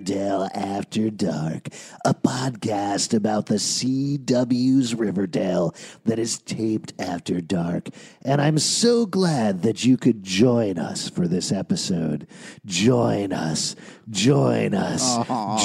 Riverdale After Dark, a podcast about the CW's Riverdale that is taped after dark. And I'm so glad that you could join us for this episode. Join us, join us,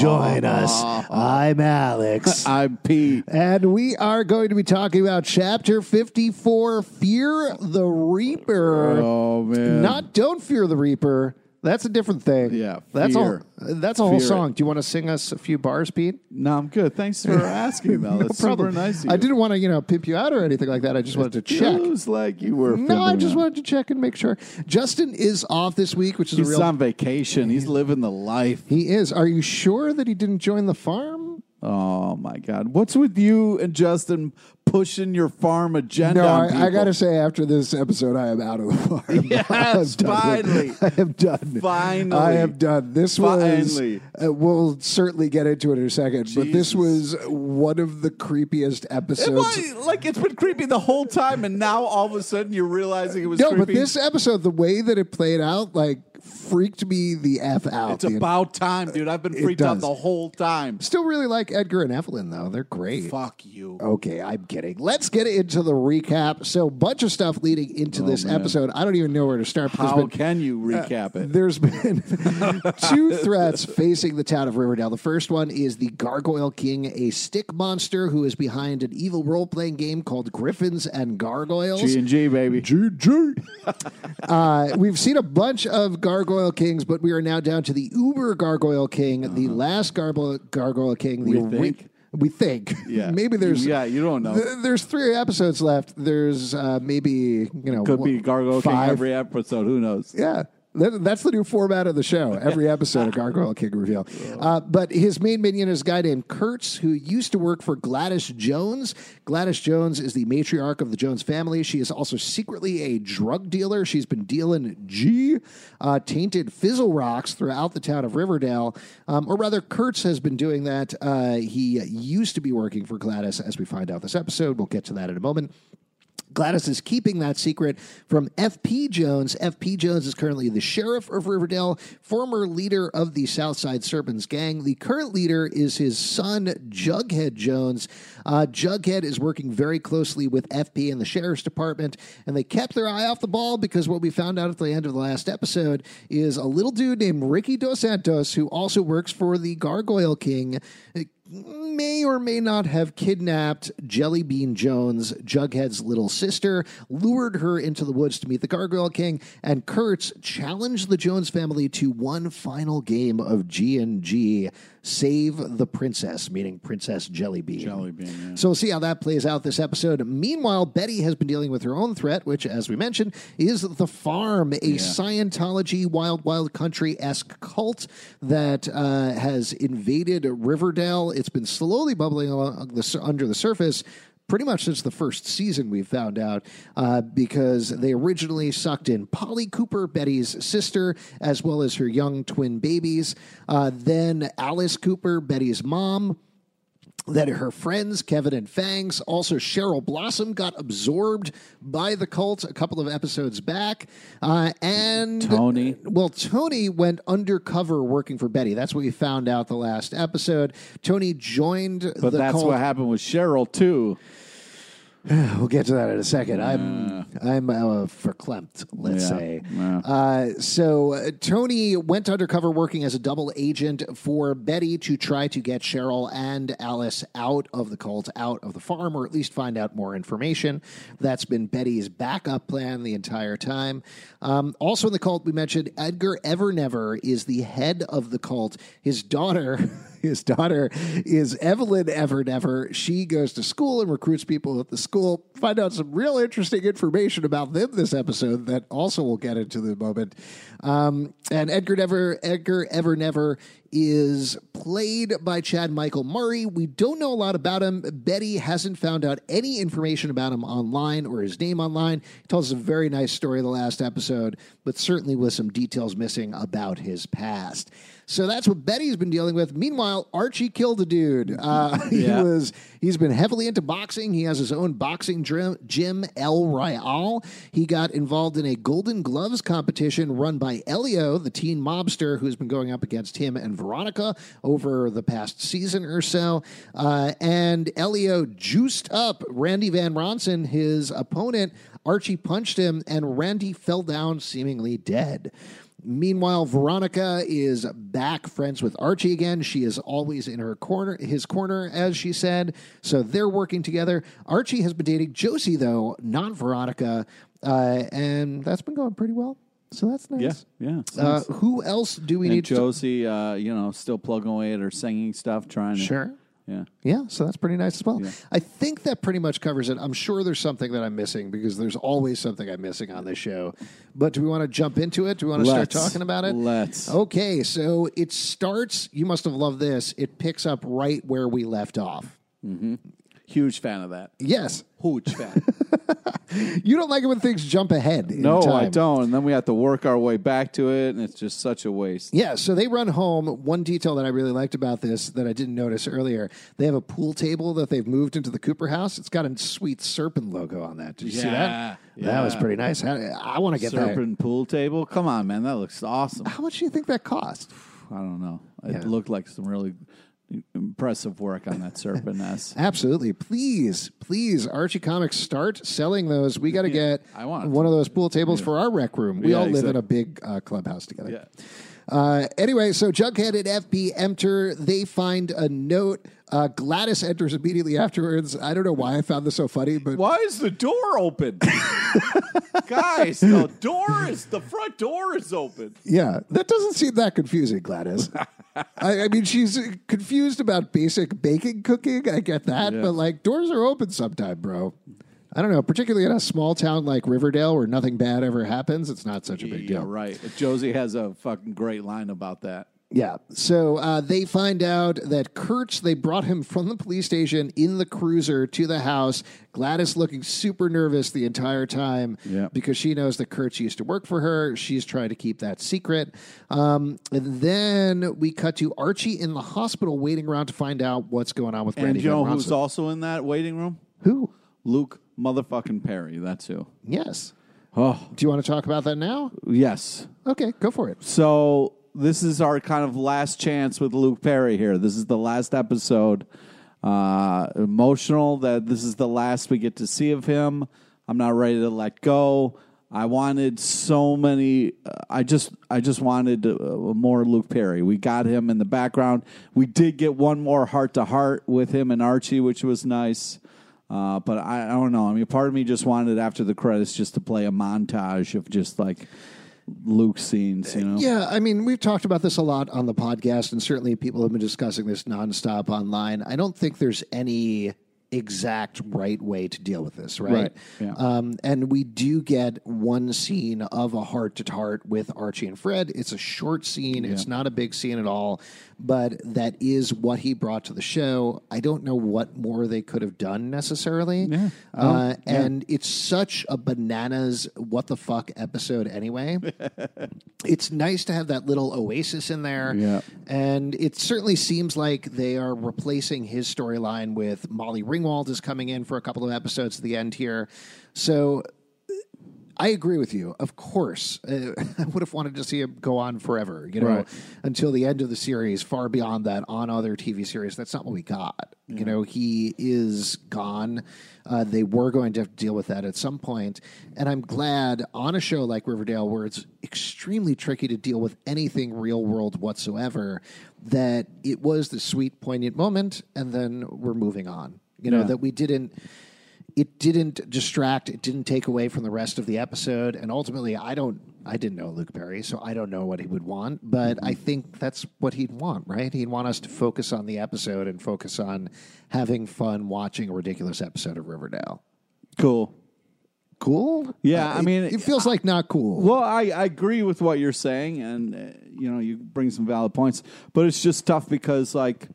join us. I'm Alex. I'm Pete. And we are going to be talking about chapter 54 Fear the Reaper. Oh man. Not Don't Fear the Reaper. That's a different thing. Yeah, that's fear. a that's a whole Fear. song. Do you want to sing us a few bars, Pete? no, I'm good. Thanks for asking though. no That's problem. super nice of you. I didn't want to, you know, pimp you out or anything like that. I just wanted to check. Feels like you were. No, I just that. wanted to check and make sure. Justin is off this week, which is He's a real. on vacation. He's living the life. he is. Are you sure that he didn't join the farm? Oh my God! What's with you and Justin pushing your farm agenda? No, I, I got to say, after this episode, I am out of the farm. Yes, finally. I am done. Finally. I am done. This was. Uh, we'll certainly get into it in a second, but this was one of the creepiest It episodes. was, like it's been creepy the whole time, and now all of a sudden you're realizing it was No, creepy. but this episode, the way that it played out, like freaked me the f out. it's The- about time, dude. I've been It freaked out does. the whole time. Still really like Edgar and Evelyn though; they're great. Fuck you. Okay, I'm kidding. Let's get into the recap. So, bunch of stuff leading into this Oh, man. episode. I don't even know where to start. but there's How been- can you recap it? There's been two threats facing the town of Riverdale. The first one is the Gargoyle King, a stick monster who is behind an evil role playing game called Griffins and Gargoyles. G and G baby. G uh, we've seen a bunch of Gargoyle Kings, but we are now down to the Uber Gargoyle King, the last Gargoyle, Gargoyle King. The Uh-huh. We think? we think. Yeah. maybe there's. Yeah, you don't know. th- there's three episodes left. There's uh, maybe you know Could be Gargoyle King every episode. Who knows? Yeah. That- That's the new format of the show. Every episode, a Gargoyle King reveal. Uh, but his main minion is a guy named Kurtz, who used to work for Gladys Jones. Gladys Jones is the matriarch of the Jones family. She is also secretly a drug dealer. She's been dealing G uh, tainted fizzle rocks throughout the town of Riverdale. Um, or rather, Kurtz has been doing that. Uh, he used to be working for Gladys, as we find out this episode. We'll get to that in a moment. Gladys is keeping that secret from F.P. Jones. F.P. Jones is currently the sheriff of Riverdale, former leader of the Southside Serpents gang. The current leader is his son, Jughead Jones. Uh, Jughead is working very closely with F.P. and the sheriff's department, and they kept their eye off the ball because what we found out at the end of the last episode is a little dude named Ricky Dos Santos, who also works for the Gargoyle King, may or may not have kidnapped Jelly Bean Jones, Jughead's little sister, lured her into the woods to meet the Gargoyle King, and Kurtz challenged the Jones family to one final game of G and G. Save the Princess, meaning Princess Jelly Bean. Jelly Bean, yeah. So we'll see how that plays out this episode. Meanwhile, Betty has been dealing with her own threat, which, as we mentioned, is the farm, a Scientology wild, wild country esque cult that uh, has invaded Riverdale. It's been slowly bubbling along the, under the surface. Pretty much since the first season, we've found out uh, because they originally sucked in Polly Cooper, Betty's sister, as well as her young twin babies. Uh, then Alice Cooper, Betty's mom, that her friends, Kevin and Fangs, also Cheryl Blossom, got absorbed by the cult a couple of episodes back. Uh, and Tony. Well, Tony went undercover working for Betty. That's what we found out the last episode. Tony joined But the that's cult. what happened with Cheryl too. We'll get to that in a second. I'm I'm uh, verklempt, let's Yeah, say. yeah. Uh, so uh, Tony went undercover working as a double agent for Betty to try to get Cheryl and Alice out of the cult, out of the farm, or at least find out more information. That's been Betty's backup plan the entire time. Um, also in the cult, we mentioned Edgar Evernever is the head of the cult. His daughter. His daughter is Evelyn Evernever. She goes to school and recruits people at the school. Find out some real interesting information about them this episode that also we'll get into the moment. Um, and Edgar Never, Edgar Ever Never is played by Chad Michael Murray. We don't know a lot about him. Betty hasn't found out any information about him online or his name online. He tells us a very nice story the last episode, but certainly with some details missing about his past. So that's what Betty's been dealing with. Meanwhile, Archie killed a dude. Uh, Yeah. He was he's been heavily into boxing. He has his own boxing gym, gym El Royale. He got involved in a Golden Gloves competition run by Elio, the teen mobster who's been going up against him and Veronica over the past season or so. Uh, and Elio juiced up Randy Van Ronson, his opponent. Archie punched him, and Randy fell down seemingly dead. Meanwhile, Veronica is back friends with Archie again. She is always in her corner, his corner, as she said. So they're working together. Archie has been dating Josie, though, not Veronica, uh, and that's been going pretty well. So that's nice. Yeah, yeah. Uh, nice. who else do we and need to? Josie, uh, you know, still plugging away at her singing stuff, trying to. Sure. Yeah. Yeah, so that's pretty nice as well. Yeah. I think that pretty much covers it. I'm sure there's something that I'm missing because there's always something I'm missing on this show. But do we want to jump into it? Do we want to start talking about it? Let's. Okay, so it starts. You must have loved this. It picks up right where we left off. Mm-hmm. Huge fan of that. Yes, Huge fan. you don't like it when things jump ahead. in no, I time. don't. And then we have to work our way back to it, and it's just such a waste. Yeah, so they run home. One detail that I really liked about this that I didn't notice earlier, they have a pool table that they've moved into the Cooper house. It's got a sweet serpent logo on that. Did you see that? Yeah, That was yeah. pretty nice. I, I want to get that. Serpent pool table. Come on, man. That looks awesome. How much do you think that cost? I don't know. It Yeah. looked like some really impressive work on that serpent S. Absolutely. Please, please, Archie Comics, start selling those. We got to get I want one of those pool tables for our rec room. We Yeah, all live in a big uh, clubhouse together. Uh, anyway, so Jughead and FP enter. They find a note. Uh, Gladys enters immediately afterwards. I don't know why I found this so funny, but Why is the door open? Guys, the door is the front door is open. yeah, that doesn't seem that confusing, Gladys. I, I mean, she's confused about basic baking cooking. I get that, Yeah. but like doors are open sometime, bro. I don't know, particularly in a small town like Riverdale where nothing bad ever happens. It's not such a big Yeah, deal. right. Josie has a fucking great line about that. Yeah. So uh, they find out that Kurtz, they brought him from the police station in the cruiser to the house. Gladys looking super nervous the entire time Yeah. because she knows that Kurtz used to work for her. She's trying to keep that secret. Um, and then we cut to Archie in the hospital waiting around to find out what's going on with And Randy you know who's also in that waiting room? Who? Luke motherfucking Perry. That's who. Yes. Oh, Do you want to talk about that now? yes. Okay, go for it. So this is our kind of last chance with Luke Perry here. This is the last episode. Uh, emotional that this is the last we get to see of him. I'm not ready to let go. I wanted so many. Uh, I just, I just wanted uh, more Luke Perry. We got him in the background. We did get one more heart to heart with him and Archie, which was nice. Uh, but I, I don't know. I mean, part of me just wanted after the credits just to play a montage of just like Luke scenes. You know? Yeah, I mean, we've talked about this a lot on the podcast, and certainly people have been discussing this nonstop online. I don't think there's any exact right way to deal with this, right? Right, yeah. Um, and we do get one scene of a heart to heart with Archie and Fred. It's a short scene, it's not a big scene at all, but that is what he brought to the show. I don't know what more they could have done necessarily. Yeah. Uh, and it's such a bananas, what the fuck episode anyway. it's nice to have that little oasis in there. Yeah. And it certainly seems like they are replacing his storyline with Molly Ringwald is coming in for a couple of episodes at the end here. So I agree with you. Of course, uh, I would have wanted to see him go on forever, you know, Right. until the end of the series, far beyond that on other TV series. That's not what we got. You know, he is gone. Uh, they were going to have to deal with that at some point. And I'm glad on a show like Riverdale, where it's extremely tricky to deal with anything real world whatsoever, that it was the sweet, poignant moment. And then we're moving on. You know, Yeah. that we didn't it didn't distract it didn't take away from the rest of the episode. And ultimately i don't i didn't know luke perry so i don't know what he would want. But i think that's what he'd want right? He'd want us to focus on the episode and focus on having fun watching a ridiculous episode of riverdale. Cool. cool? Yeah, Uh, I mean, it, feels like not cool. Well, I, I agree with what you're saying, and uh, you know you bring some valid points, but it's just tough because like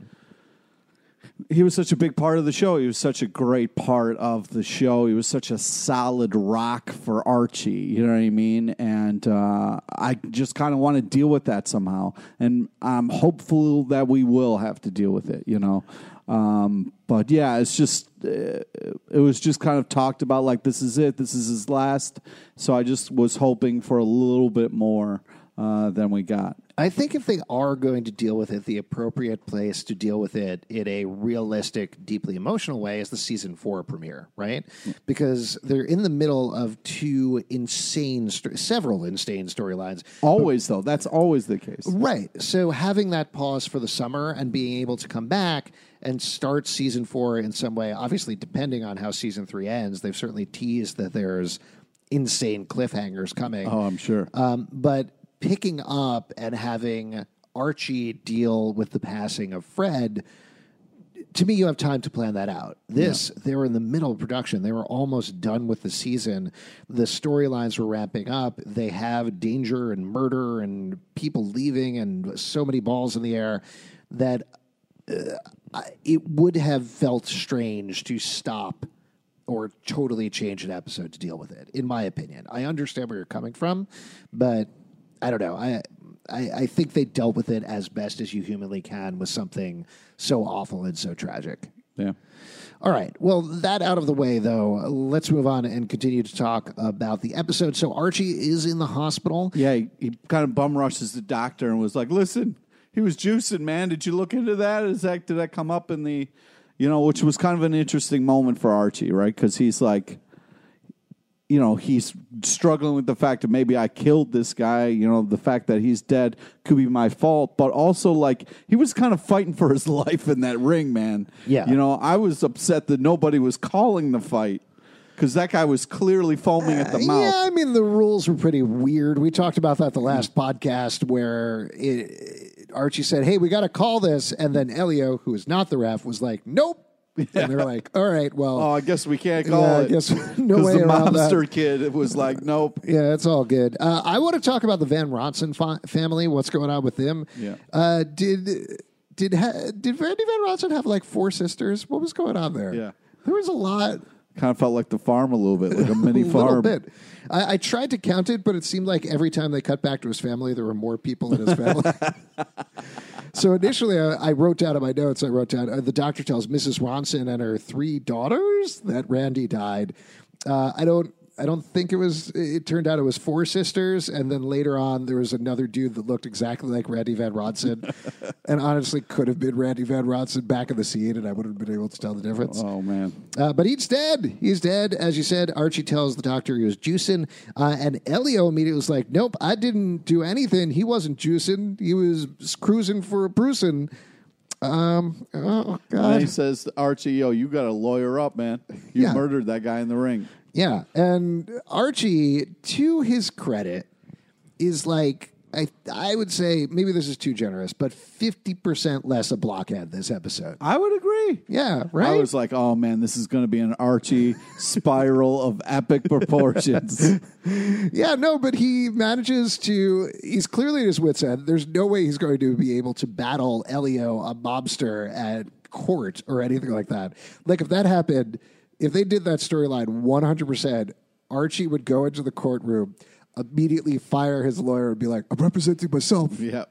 he was such a big part of the show. He was such a great part of the show. He was such a solid rock for Archie. You know what I mean? And uh, I just kind of want to deal with that somehow, and I'm hopeful that we will have to deal with it. You know. Um, but yeah, it's just uh, it was just kind of talked about like this is it, this is his last. So I just was hoping for a little bit more uh, than we got. I think if they are going to deal with it, the appropriate place to deal with it in a realistic, deeply emotional way is the season four premiere, right? Because they're in the middle of two insane, sto- several insane storylines. Always though, that's always the case. Right. So having that pause for the summer and being able to come back and start season four in some way, obviously, depending on how season three ends, they've certainly teased that there's insane cliffhangers coming. Oh, I'm sure. Um, but picking up and having Archie deal with the passing of Fred, to me, you have time to plan that out. This, they were in the middle of production. They were almost done with the season. The storylines were ramping up. They have danger and murder and people leaving and so many balls in the air that uh, it would have felt strange to stop or totally change an episode to deal with it. In my opinion, I understand where you're coming from, but I don't know. I, I I think they dealt with it as best as you humanly can with something so awful and so tragic. yeah. All right. Well, that out of the way, though, let's move on and continue to talk about the episode. So Archie is in the hospital. Yeah, he, he kind of bum rushes the doctor and was like, "Listen, he was juicing, man. Did you look into that? Is that did that come up in the, you know, which was kind of an interesting moment for Archie, right? Because he's like, you know, he's struggling with the fact that maybe I killed this guy. You know, the fact that he's dead could be my fault, but also like he was kind of fighting for his life in that ring, man. Yeah. you know, I was upset that nobody was calling the fight. Because that guy was clearly foaming at the uh, mouth. Yeah, I mean the rules were pretty weird. We talked about that the last podcast where it, Archie said, "Hey, we got to call this," and then Elio, who is not the ref, was like, "Nope," and they're like, "All right, well, Oh, I guess we can't call Yeah, I it. guess no way the around that. monster kid it was like, nope. yeah, it's all good." Uh, I want to talk about the Van Ronson fa- family. What's going on with them? Yeah. Uh, did did ha- did Randy Van Ronson have like four sisters? What was going on there? Yeah. there was a lot. Kind of felt like the farm a little bit, like a mini a farm. bit. I, I tried to count it, but it seemed like every time they cut back to his family, there were more people in his family. so initially, I, I wrote down in my notes. I wrote down uh, the doctor tells Mrs. Ronson and her three daughters that Randy died. Uh, I don't. I don't think it was. It turned out it was four sisters, and then later on there was another dude that looked exactly like Randy Van Ronson, and honestly could have been Randy Van Ronson back in the scene, and I wouldn't have been able to tell the difference. Oh man. Uh, but he's dead. He's dead. As you said, Archie tells the doctor he was juicing. Uh, and Elio immediately was like, Nope, I didn't do anything. He wasn't juicing. He was cruising for a bruising. Um, oh, And he says, Archie, yo, you got to lawyer up, man. You Yeah. murdered that guy in the ring. Yeah. And Archie, to his credit, is like, I, I would say, maybe this is too generous, but 50% less a blockhead this episode. I would agree. Yeah, right? I was like, oh man, this is going to be an Archie spiral of epic proportions. Yeah, no, but he manages to. He's clearly at his wits' end. There's no way he's going to be able to battle Elio, a mobster, at court or anything like that. Like, if that happened, if they did that storyline 100%, Archie would go into the courtroom, immediately fire his lawyer, and be like, I'm representing myself. yeah.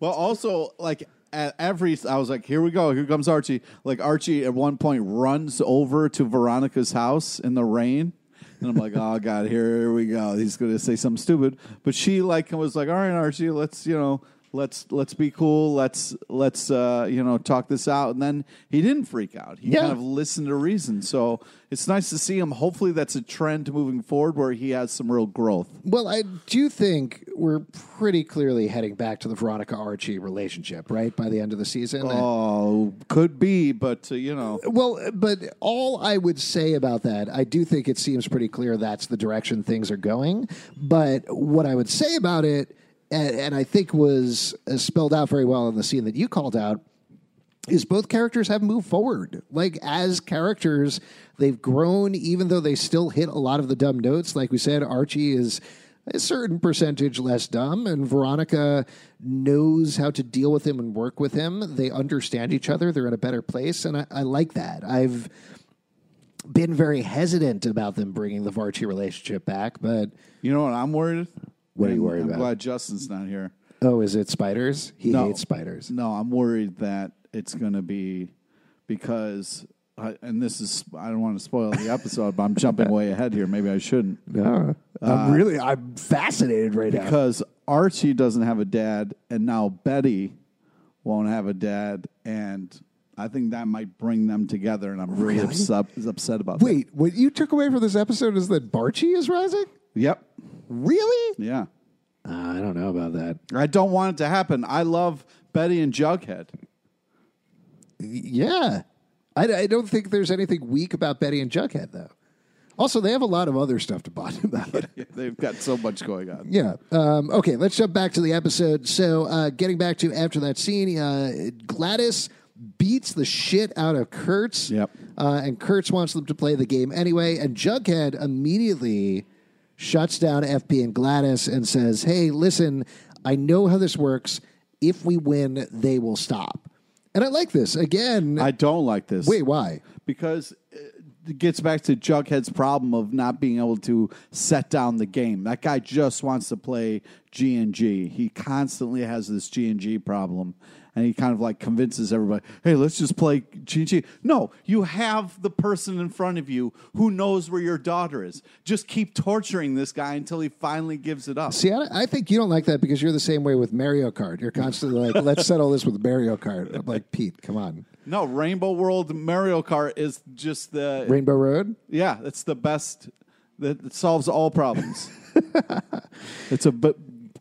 Well, also, like, at every, I was like, here we go. Here comes Archie. Like, Archie at one point runs over to Veronica's house in the rain. And I'm like, oh, God, here we go. He's going to say something stupid. But she, like, was like, all right, Archie, let's, you know, let's let's be cool let's let's uh you know talk this out and then he didn't freak out he Yeah. kind of listened to reason so it's nice to see him hopefully that's a trend moving forward where he has some real growth Well, I do think we're pretty clearly heading back to the Veronica Archie relationship, right? By the end of the season. oh could be but uh, you know Well, but all I would say about that, I do think it seems pretty clear that's the direction things are going. But what I would say about it, and, and I think was uh, spelled out very well in the scene that you called out, is both characters have moved forward. Like as characters, they've grown, even though they still hit a lot of the dumb notes. Like we said, Archie is a certain percentage less dumb, and Veronica knows how to deal with him and work with him. They understand each other. They're in a better place, and I, I like that. I've been very hesitant about them bringing the Varchi relationship back, but you know what i'm worried What are you worried I'm about? glad justin's not here oh, is it spiders? He No. hates spiders. No, I'm worried that it's going to be because, I, and this is, I don't want to spoil the episode, but I'm jumping way ahead here. Maybe I shouldn't. No, I'm uh, really, I'm fascinated right now. Because Archie doesn't have a dad, and now Betty won't have a dad. And I think that might bring them together, and I'm really, Really? upset, upset about that. Wait, what you took away from this episode is that Barchi is rising? Yep. Really? Yeah. Uh, I don't know about that. I don't want it to happen. I love Betty and Jughead. Yeah. I, I don't think there's anything weak about Betty and Jughead, though. Also, they have a lot of other stuff to bond about. They've got so much going on. Yeah. Um, okay, let's jump back to the episode. So, uh, getting back to after that scene, uh, Gladys beats the shit out of Kurtz. Yep. Uh, and Kurtz wants them to play the game anyway. And Jughead immediately shuts down FP and Gladys and says, Hey, listen, I know how this works. If we win, they will stop. And I like this. Again, I don't like this. wait, why? because it gets back to Jughead's problem of not being able to set down the game. That guy just wants to play G and G. He constantly has this G and G problem, and he kind of like convinces everybody, "Hey, let's just play and G." No, you have the person in front of you who knows where your daughter is. Just keep torturing this guy until he finally gives it up. See, I, I think you don't like that because you're the same way with Mario Kart. You're constantly like, let's settle this with Mario Kart. I'm like, Pete, come on. No, Rainbow World Mario Kart is just the Rainbow Road? Yeah, it's the best. That solves all problems. it's a b-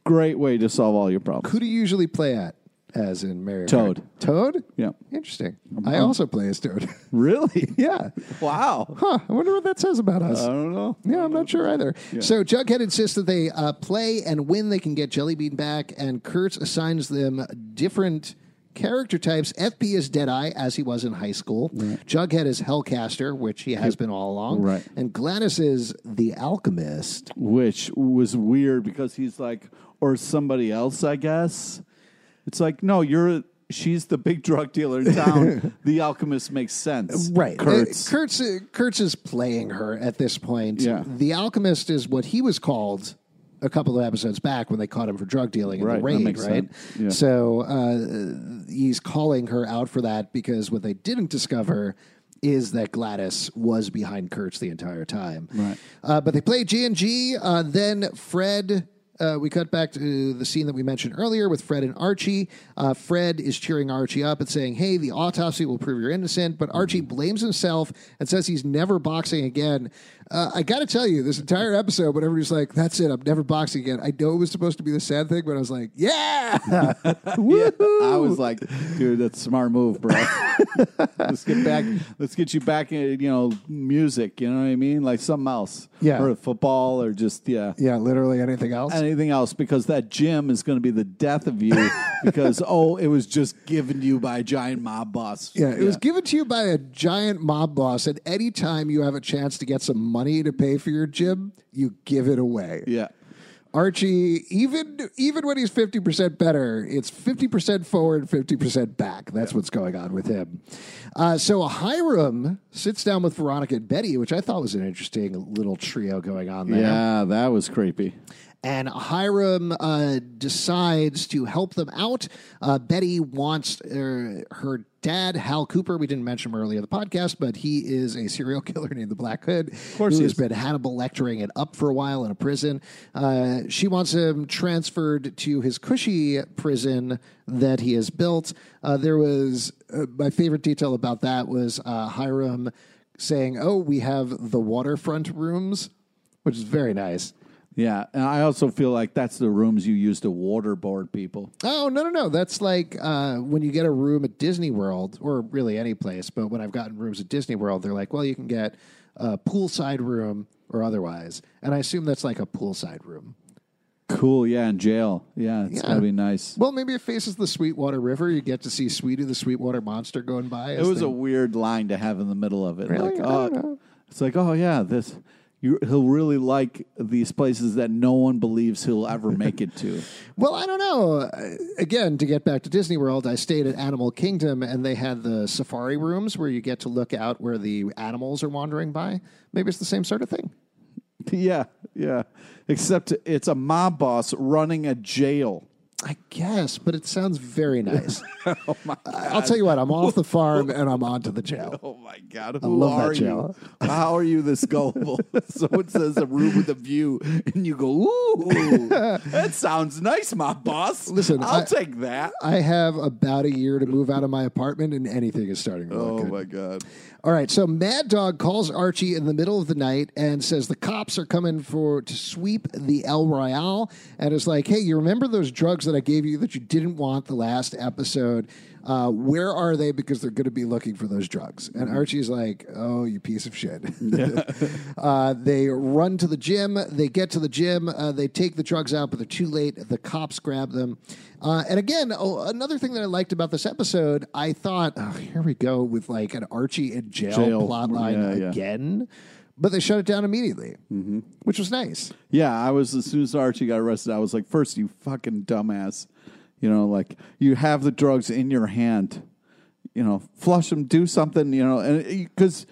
great way to solve all your problems. Who do you usually play at as in Mario Toad. Kart? Toad? Yeah. Interesting. I also play as Toad. Really? yeah. Wow. Huh. I wonder what that says about us. I don't know. Yeah, I'm not sure either. So Jughead insists that they uh, play and win, they can get Jellybean back, and Kurtz assigns them different character types. FP is Deadeye, as he was in high school. Jughead is Hellcaster, which he has been all along. Right. And Gladys is the Alchemist. Which was weird because he's like, or somebody else, I guess. It's like, no, you're. She's the big drug dealer in town. the alchemist makes sense. Right. Kurtz. Uh, Kurtz, uh, Kurtz is playing her at this point. Yeah. The Alchemist is what he was called a couple of episodes back when they caught him for drug dealing in Right, the raid, right? Yeah. So uh, he's calling her out for that because what they didn't discover is that Gladys was behind Kurtz the entire time. Right. Uh, but they play G and G. Uh, then Fred. Uh, we cut back to the scene that we mentioned earlier with Fred and Archie. Uh, Fred is cheering Archie up and saying, "Hey, the autopsy will prove you're innocent." But Archie blames himself and says he's never boxing again. Uh, I got to tell you, this entire episode, when everybody's like, "That's it, I'm never boxing again," I know it was supposed to be the sad thing, but I was like, "Yeah, Yeah, I was like, dude, that's a smart move, bro. let's get back. Let's get you back in, you know, music. You know what I mean? Like something else. Yeah. Or football, or just yeah, yeah, literally anything else." anything else. Because that gym is going to be the death of you. because oh, it was just given to you by a giant mob boss. Yeah, it was given to you by a giant mob boss, and anytime you have a chance to get some money to pay for your gym, you give it away. Yeah. Archie, even even when he's fifty percent better, it's fifty percent forward, fifty percent back. That's what's going on with him. Uh, so Hiram sits down with Veronica and Betty, which I thought was an interesting little trio going on there. Yeah, that was creepy. And Hiram uh, decides to help them out. Uh, Betty wants uh, her dad, Hal Cooper. We didn't mention him earlier in the podcast, but he is a serial killer named the Black Hood. Of course who he has been Hannibal lecturing and up for a while in a prison. Uh, she wants him transferred to his cushy prison that he has built. Uh, there was uh, my favorite detail about that was uh, Hiram saying, "Oh, we have the waterfront rooms," which is very nice. Yeah, and I also feel like that's the rooms you use to waterboard people. Oh no no no! That's like uh, when you get a room at Disney World, or really any place. But when I've gotten rooms at Disney World, they're like, well, you can get a poolside room or otherwise, and I assume that's like a poolside room. Cool. Yeah, in jail. Yeah, it's Yeah. gotta be nice. Well, maybe it faces the Sweetwater River. You get to see Sweetie the Sweetwater monster going by. It was a weird line to have in the middle of it. Really? Like, I oh, don't know. it's like, oh yeah, this. You, he'll really like these places that no one believes he'll ever make it to. Well, I don't know. Uh, Again, to get back to Disney World, I stayed at Animal Kingdom, and they had the safari rooms where you get to look out where the animals are wandering by. Maybe it's the same sort of thing. yeah, yeah. Except it's a mob boss running a jail. I guess, but it sounds very nice. Oh my I'll tell you what, I'm off the farm and I'm on to the jail. Oh my God! Who love that jail. you? How are you this gullible? Someone says a room with a view, and you go, "Ooh, that sounds nice, my boss." Listen, I'll I- take that. I have about a year to move out of my apartment and anything is starting to look Oh good. my God! All right, so Mad Dog calls Archie in the middle of the night and says the cops are coming for to sweep the El Royale, and is like, "Hey, you remember those drugs that I gave you that you didn't want the last episode? Uh, where are they? Because they're going to be looking for those drugs." And Archie's like, "Oh, you piece of shit." uh, they run to the gym. They get to the gym. Uh, they take the drugs out, but they're too late. The cops grab them. Uh, and again, oh, another thing that I liked about this episode, I thought, oh, here we go with like an Archie in jail, Jail. plot line Yeah, yeah. again. But they shut it down immediately, which was nice. Yeah, I was as soon as Archie got arrested, I was like, first, you fucking dumbass. You know, like you have the drugs in your hand. You know, flush them, do something. You know, and because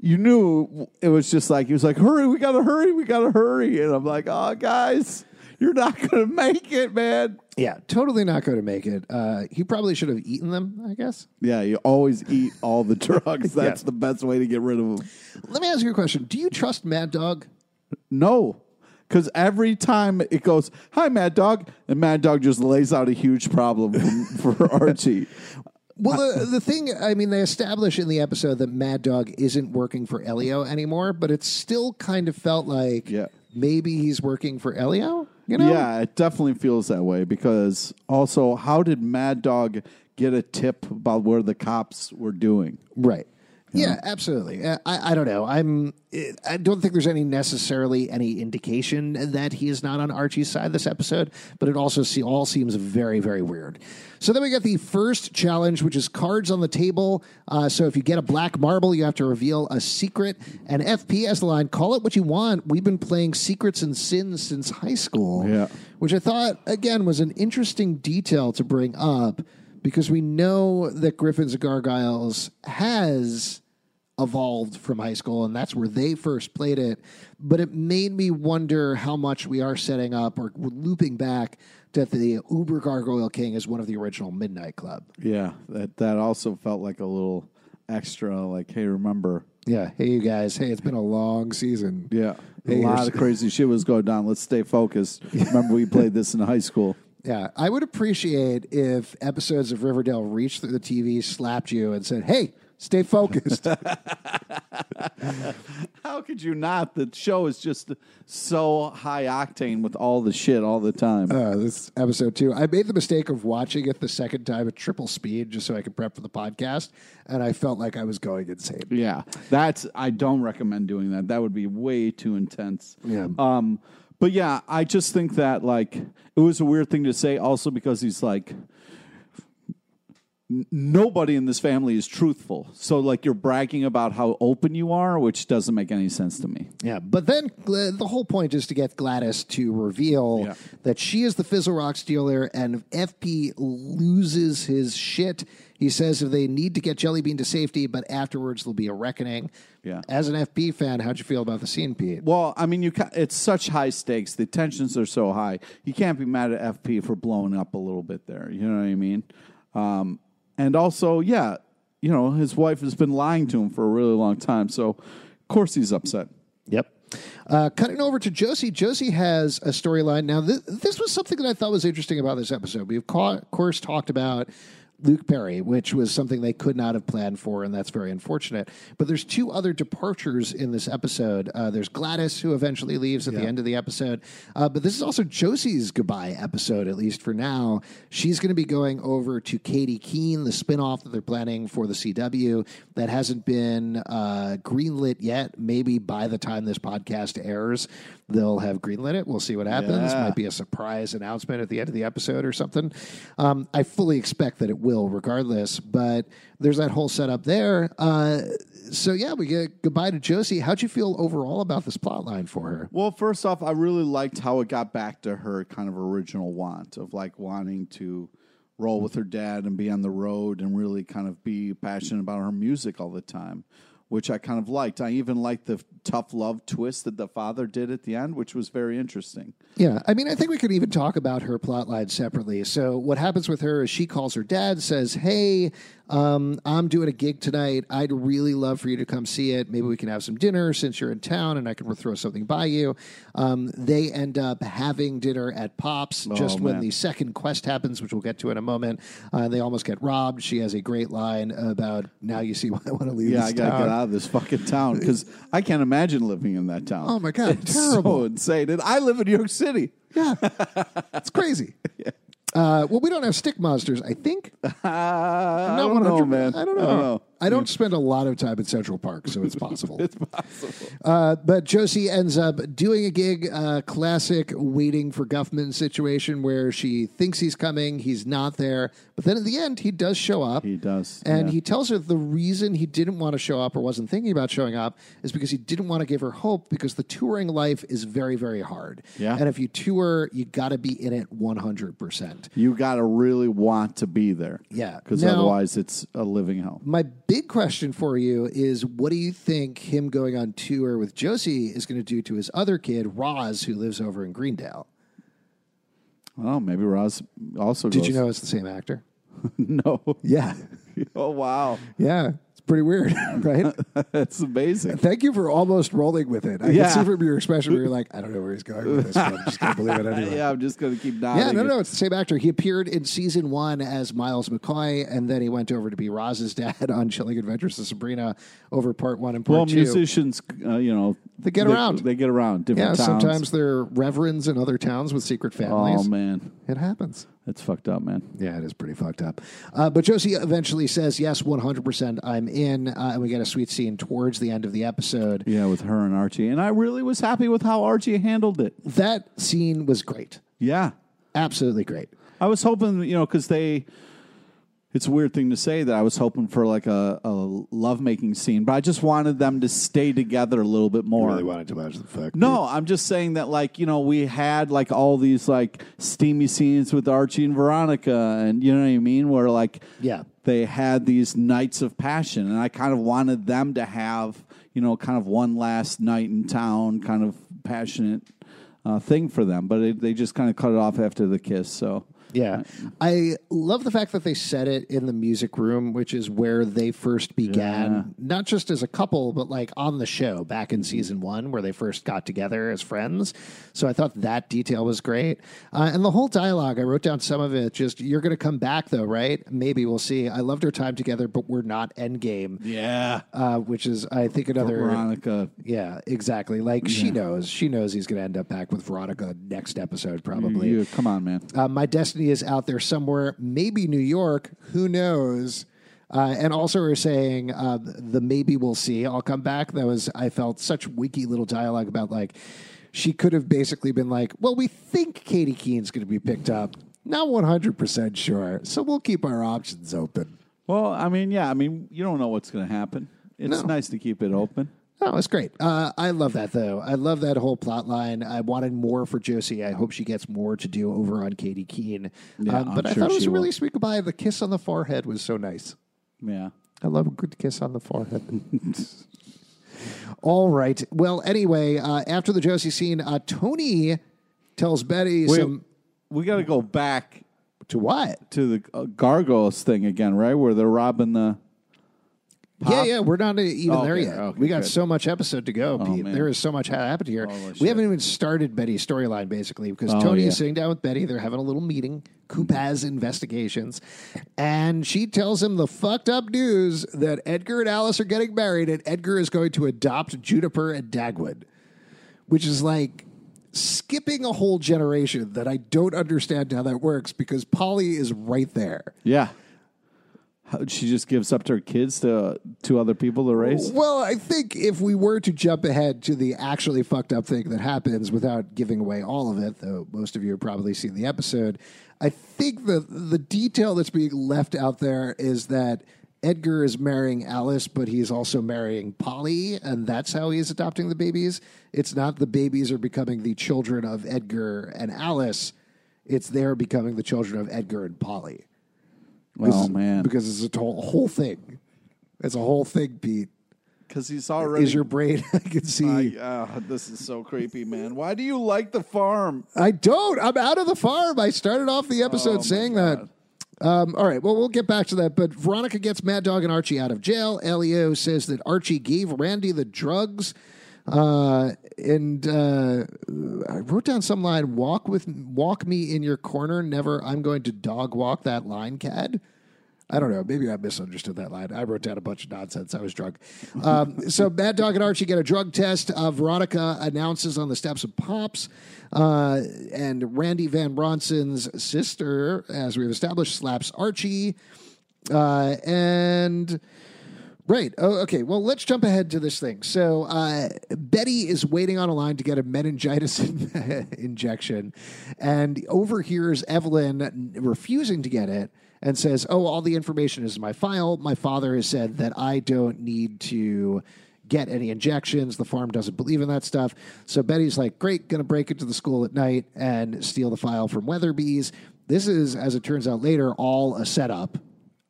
you knew it was just like he was like, hurry, we gotta hurry, we gotta hurry, and I'm like, oh, guys, you're not gonna make it, man. Yeah, totally not going to make it. Uh, he probably should have eaten them, I guess. Yeah, you always eat all the drugs. That's the best way to get rid of them. Let me ask you a question. Do you trust Mad Dog? No. Because every time it goes, hi, Mad Dog, and Mad Dog just lays out a huge problem for, for Archie. Well, the, the thing, I mean, they establish in the episode that Mad Dog isn't working for Elio anymore, but it still kind of felt like Yeah. maybe he's working for Elio. You know? Yeah, it definitely feels that way. Because also, how did Mad Dog get a tip about where the cops were doing? Right. Yeah, absolutely. Uh, I, I don't know. I'm. I don't think there's any necessarily any indication that he is not on Archie's side this episode, but it also see, all seems very very weird. So then we got the first challenge, which is cards on the table. Uh, so if you get a black marble, you have to reveal a secret. And FP has the line: "Call it what you want." We've been playing secrets and sins since high school. Yeah. which I thought again was an interesting detail to bring up because we know that Griffins and Gargoyles has evolved from high school, and that's where they first played it. But it made me wonder how much we are setting up or looping back that the Uber Gargoyle King is one of the original Midnight Club. Yeah, that, that also felt like a little extra like, hey, remember? Yeah. Hey, you guys. Hey, it's been a long season. Yeah, Hey, a lot of crazy shit was going down. Let's stay focused. Remember, we played this in high school. Yeah, I would appreciate if episodes of Riverdale reached through the TV, slapped you, and said, "Hey, stay focused." How could you not? The show is just so high octane with all the shit all the time. uh, this episode two, I made the mistake of watching it the second time at triple speed just so I could prep for the podcast, and I felt like I was going insane. Yeah, that's. I don't recommend doing that. That would be way too intense. Yeah. Um, but yeah, I just think that like it was a weird thing to say. Also because he's like. n- Nobody in this family is truthful. So, like, you're bragging about how open you are, which doesn't make any sense to me. Yeah, but then uh, the whole point is to get Gladys to reveal Yeah. that she is the Fizzle Rock stealer, and if FP loses his shit. He says if they need to get Jellybean to safety, but afterwards there'll be a reckoning. Yeah. As an FP fan, how'd you feel about the scene, Pete? Well, I mean, you ca- it's such high stakes. The tensions are so high. You can't be mad at FP for blowing up a little bit there. You know what I mean? Um, and also, yeah, you know, his wife has been lying to him for a really long time. So, of course, he's upset. Yep. Uh, cutting over to Josie. Josie has a storyline. Now, this, this was something that I thought was interesting about this episode. We've, ca- of course, talked about Luke Perry, which was something they could not have planned for, and that's very unfortunate. But there's two other departures in this episode. Uh, there's Gladys, who eventually leaves at the end of the episode. Uh, but this is also Josie's goodbye episode, at least for now. She's going to be going over to Katie Keene, the spinoff that they're planning for the CW that hasn't been uh, greenlit yet. Maybe by the time this podcast airs, they'll have greenlit it. We'll see what happens. Yeah. Might be a surprise announcement at the end of the episode or something. Um, I fully expect that it will, regardless. But there's that whole setup there. Uh, so yeah, we get goodbye to Josie. How'd you feel overall about this plot line for her? Well, first off, I really liked how it got back to her kind of original want of like wanting to roll with her dad and be on the road and really kind of be passionate about her music all the time, which I kind of liked. I even liked the tough love twist that the father did at the end, which was very interesting. Yeah, I mean, I think we could even talk about her plot line separately. So, what happens with her is she calls her dad, says, Hey, um, I'm doing a gig tonight. I'd really love for you to come see it. Maybe we can have some dinner since you're in town and I can throw something by you. Um, they end up having dinner at Pops just when the second quest happens, which we'll get to in a moment. Uh, they almost get robbed. She has a great line about, Now you see why I want to leave Yeah, this I gotta get out of this fucking town because I can't imagine living in that town. Oh, my God, it's terrible. so insane. And I live in New York City. Yeah, it's crazy. Uh, well, we don't have stick monsters, I think. Uh, I don't know, man. I don't know. I don't, spend a lot of time in Central Park, so it's possible. It's possible. uh, but Josie ends up doing a gig, uh, classic waiting for Guffman situation where she thinks he's coming, he's not there, but then at the end he does show up. He does, and yeah. he tells her the reason he didn't want to show up or wasn't thinking about showing up is because he didn't want to give her hope because the touring life is very, very hard. Yeah. and if you tour, you got to be in it one hundred percent. You got to really want to be there. Yeah. Because otherwise, it's a living hell. My big question for you is what do you think him going on tour with Josie is going to do to his other kid, Roz, who lives over in Greendale? Oh, maybe Roz also Did goes. you know it's the same actor? no. Yeah. Oh, wow. Yeah. Pretty weird, right? That's amazing. Thank you for almost rolling with it. I Yeah. can see from your expression where you're like, I don't know where he's going with this, but I'm just going to believe it anyway. yeah, I'm just going to keep nodding. Yeah, no, no, it's the same actor. He appeared in season one as Miles McCoy, and then he went over to be Roz's dad on Chilling Adventures of Sabrina over part one and part Well, two. musicians, uh, you know, They get around. They get around yeah, different towns. sometimes they're reverends in other towns with secret families. Oh man, It happens. It's fucked up, man. Yeah, it is pretty fucked up. Uh, but Josie eventually says, Yes, 100%, I'm in. Uh, and we get a sweet scene towards the end of the episode. Yeah, with her and Archie, and I really was happy with how Archie handled it. That scene was great. Yeah, Absolutely great. I was hoping, you know, because they. It's a weird thing to say that I was hoping for like a, a lovemaking scene, but I just wanted them to stay together a little bit more. Really wanted to watch the fuck. No, I'm just saying that, like, you know, we had like all these like steamy scenes with Archie and Veronica, and you know what I mean? Where like, Yeah. they had these nights of passion, and I kind of wanted them to have, you know, kind of one last night in town, kind of passionate uh, thing for them, but it, they just kind of cut it off after the kiss. So Yeah. I love the fact that they set it in the music room, which is where they first began, Yeah. not just as a couple, but like on the show back in season one, where they first got together as friends. So I thought that detail was great. Uh, and the whole dialogue, I wrote down some of it. Just, you're going to come back though, right? Maybe we'll see. I loved our time together, but we're not endgame, Yeah. uh, which is, I think, another. Veronica. Yeah, exactly. Like she knows. She knows he's going to end up back with Veronica next episode, probably. You, come on, man. Uh, my destiny is out there somewhere, maybe New York. Who knows? Uh, and also, we're saying uh, the maybe we'll see. I'll come back. That was I felt such wiki little dialogue about like she could have basically been like, "Well, we think Katie Keene's going to be picked up. Not one hundred percent sure, so we'll keep our options open." Well, I mean, yeah. I mean, you don't know what's going to happen. It's No. nice to keep it open. Oh, it's great. Uh, I love that though. I love that whole plot line. I wanted more for Josie. I hope she gets more to do over on Katie Keene. Yeah, Um, I'm but I sure thought it was a really will. sweet goodbye. The kiss on the forehead was so nice. Yeah. I love a good kiss on the forehead. All right. Well, anyway, uh, after the Josie scene, uh, Tony tells Betty Wait, some we got to go back to what? to the uh, gargoyles thing again, right? Where they're robbing the. Yeah, yeah, we're not even Oh, there okay, yet. okay, we got good. so much episode to go, oh, Pete. man. There is so much ha- happened here. Holy we shit. haven't even started Betty's storyline, basically, because Oh, Tony yeah. is sitting down with Betty. They're having a little meeting, Kupaz Investigations, and she tells him the fucked up news that Edgar and Alice are getting married, and Edgar is going to adopt Juniper and Dagwood, which is like skipping a whole generation that I don't understand how that works because Polly is right there. Yeah. She just gives up to her kids to to other people to raise. Well, I think if we were to jump ahead to the actually fucked up thing that happens without giving away all of it, though most of you have probably seen the episode, I think the the detail that's being left out there is that Edgar is marrying Alice, but he's also marrying Polly, and that's how he's adopting the babies. It's not the babies are becoming the children of Edgar and Alice; it's they're becoming the children of Edgar and Polly. Oh man, because it's a whole, whole thing. It's a whole thing, Pete. because he's already. Is your brain? I can see. I, uh, this is so creepy, man. Why do you like the farm? I don't. I'm out of the farm. I started off the episode Oh, saying that. Um, all right. Well, we'll get back to that. But Veronica gets Mad Dog and Archie out of jail. Elio says that Archie gave Randy the drugs. Uh, and uh, I wrote down some line: "Walk with, walk me in your corner. Never. I'm going to dog walk that line, cad." I don't know. Maybe I misunderstood that line. I wrote down a bunch of nonsense. I was drunk. Um, so Mad Dog and Archie get a drug test. Uh, Veronica announces on the steps of Pops. Uh, and Randy Van Ronson's sister, as we've established, slaps Archie. Uh, and Right. Oh, okay. Well, let's jump ahead to this thing. So, uh, Betty is waiting on a line to get a meningitis injection and overhears Evelyn refusing to get it and says, Oh, all the information is in my file. My father has said that I don't need to get any injections. The farm doesn't believe in that stuff. So, Betty's like, Great, to break into the school at night and steal the file from Weatherbee's. This is, as it turns out later, all a setup.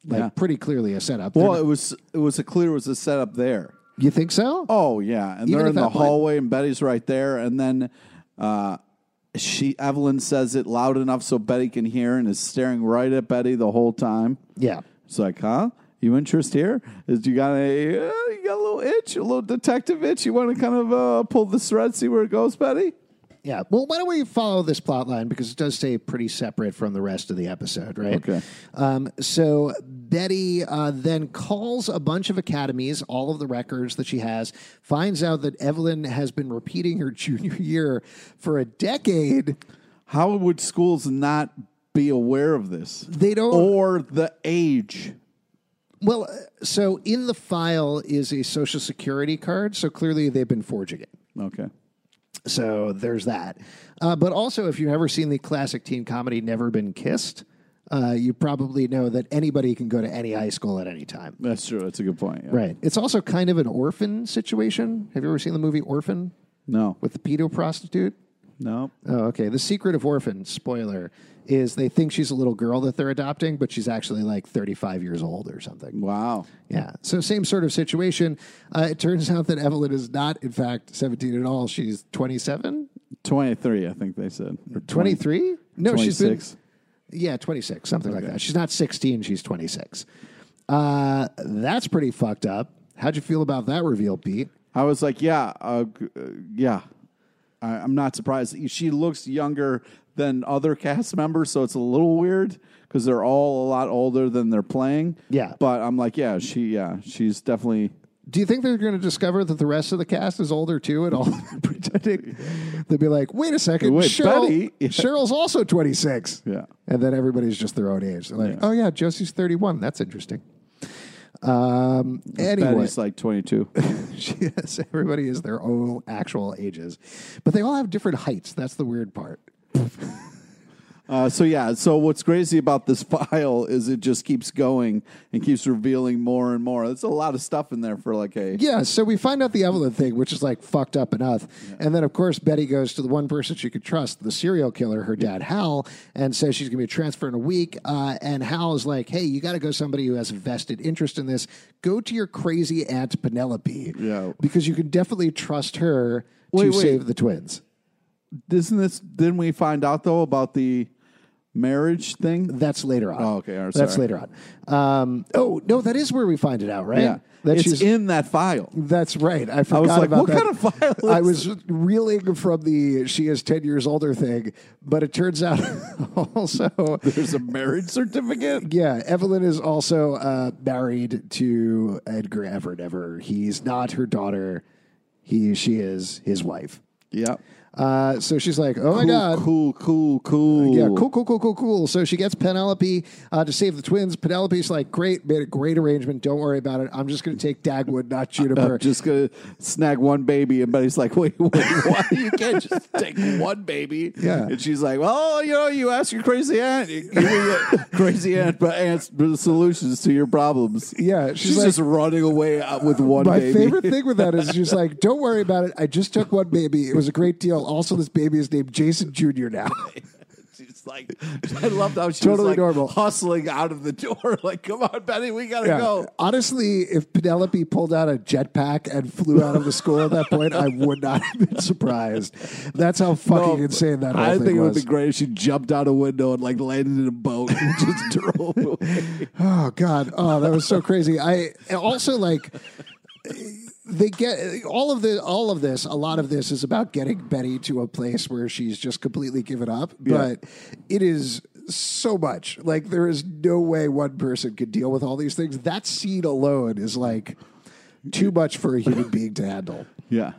Like, Yeah. pretty clearly a setup. Well, They're- it was it was a clear it was a setup there. you think so? Oh yeah, and Even they're in the point? hallway, and Betty's right there, and then uh, she Evelyn says it loud enough so Betty can hear, and is staring right at Betty the whole time. Yeah. It's like, huh? You interest here? Is you got a uh, you got a little itch, a little detective itch? You want to kind of uh, pull the thread, see where it goes, Betty? Yeah. Well, why don't we follow this plot line because it does stay pretty separate from the rest of the episode, right? Okay. Um, so Betty uh, then calls a bunch of academies, all of the records that she has, finds out that Evelyn has been repeating her junior year for a decade. How would schools not be aware of this? They don't. Or the age? Well, uh, so in the file is a social security card. So clearly they've been forging it. Okay. So there's that. Uh, but also, if you've ever seen the classic teen comedy Never Been Kissed, uh, you probably know that anybody can go to any high school at any time. That's true. That's a good point. yeah. Right. It's also kind of an orphan situation. Have you ever seen the movie Orphan No. with the pedo prostitute? No. Oh, okay. The secret of Orphan, spoiler, is they think she's a little girl that they're adopting, but she's actually like 35 years old or something. Wow. Yeah. So same sort of situation. Uh, it turns out that Evelyn is not, in fact, 17 at all. She's 27, 23, I think they said. 23. No, she's been 26. Yeah, 26, something like that. She's not 16, she's 26. Uh, that's pretty fucked up. How'd you feel about that reveal, Pete? I was like, yeah, uh, uh, yeah. I, I'm not surprised. She looks younger than other cast members, so it's a little weird because they're all a lot older than they're playing. Yeah. but I'm like, yeah, she, yeah, she's definitely. Do you think they're going to discover that the rest of the cast is older too and all pretending? They'll be like, wait a second, Wait, Cheryl? Yeah. Cheryl's also 26. Yeah. And then everybody's just their own age. They're like, Yeah. oh, yeah, Josie's 31. That's interesting. Um, anyway, Betty's like 22. yes, everybody is their own actual ages, but they all have different heights. That's the weird part. Uh, so yeah, so what's crazy about this file is it just keeps going and keeps revealing more and more. There's a lot of stuff in there for like a Yeah, so we find out the Evelyn thing, which is like fucked up enough. And then, of course, Betty goes to the one person she could trust, the serial killer, her dad, Hal, and says she's going to be transferred in a week. Uh, and Hal is like, hey, you got to go somebody who has a vested interest in this. Go to your crazy aunt Penelope. Yeah. Because you can definitely trust her Wait, to wait. save the twins. Isn't this? Didn't we find out though about the marriage thing? That's later on. Oh, okay, right, That's later on. Um, oh, no, that is where we find it out, right? Yeah, That it's she's- in that file. That's right. I forgot like, about what that. kind of file I was reeling from the "she is ten years older" thing, but it turns out also, There's a marriage certificate. yeah, Evelyn is also uh, married to Edgar Everett. Ever, he's not her daughter. He, she is his wife. Yeah. Uh, so she's like, "Oh my Cool, god, cool, cool, cool. Yeah, cool, cool, cool, cool, cool. So she gets Penelope uh, to save the twins. Penelope's like, great, made a great arrangement. Don't worry about it. I'm just going to take Dagwood, not Juniper. I'm just gonna snag one baby, and Betty's like, "Wait, wait, why you can't just take one baby?" Yeah. and she's like, "Well, you know, you ask your crazy aunt, you give me the crazy aunt, but aunt's the solutions to your problems." Yeah, she's she's, like- just running away with one My baby. favorite thing with that is she's like, don't worry about it. I just took one baby. It was a great deal. Also, this baby is named Jason Jr. now. She's like, I loved how she Totally was like normal. hustling out of the door. Like, come on, Betty, we gotta Yeah. go. Honestly, if Penelope pulled out a jetpack and flew out of the school at that point, I would not have been surprised. That's how fucking No, insane that whole I thing think it would was. be great if she jumped out a window and like landed in a boat and just drove away. Oh God! Oh, that was so crazy. I also like they get all of the all of this. A lot of this is about getting Betty to a place where she's just completely given up. But it is so much. Like there is no way one person could deal with all these things. That scene alone is like too much for a human being to handle. Yeah.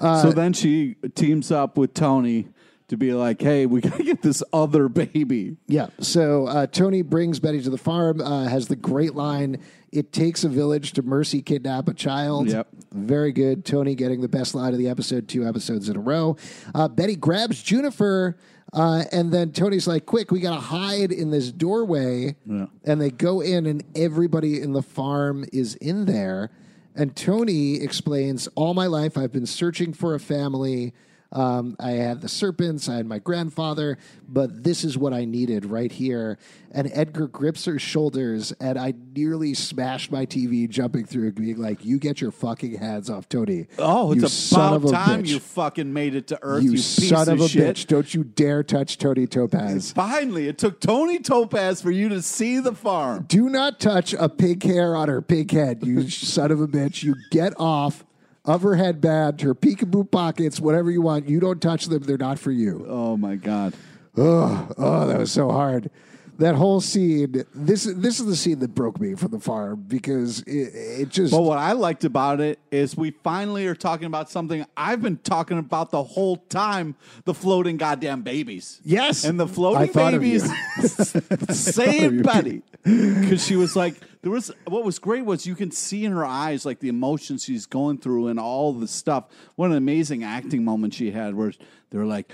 Uh, so then she teams up with Tony to be like, "Hey, we gotta get this other baby." Yeah. So uh, Tony brings Betty to the farm, uh, has the great line It takes a village to mercy kidnap a child. Yep. Very good. Tony getting the best line of the episode, two episodes in a row. Uh, Betty grabs Juniper. Uh, and then Tony's like, quick, we got to hide in this doorway. Yeah. And they go in, and everybody in the farm is in there. And Tony explains, All my life, I've been searching for a family. Um, I had the serpents, I had my grandfather, but this is what I needed right here. And Edgar grips her shoulders, and I nearly smashed my TV jumping through, being like, You get your fucking hands off Tony. Oh, you it's son about of a time bitch. you fucking made it to Earth. You, You piece son of a shit. bitch. Don't you dare touch Tony Topaz. Finally, it took Tony Topaz for you to see the farm. Do not touch a pig hair on her pink head, you son of a bitch. You get off of her headband, her peekaboo pockets, whatever you want. You don't touch them. They're not for you. Oh my god. Oh, oh, that was so hard. That whole scene. This this is the scene that broke me from the farm because it, it just. But what I liked about it is we finally are talking about something I've been talking about the whole time: the floating goddamn babies. Yes. and the I floating thought of you. babies saved Betty because she was like, there was what was great was you can see in her eyes like the emotions she's going through and all the stuff. What an amazing acting moment she had where they're like,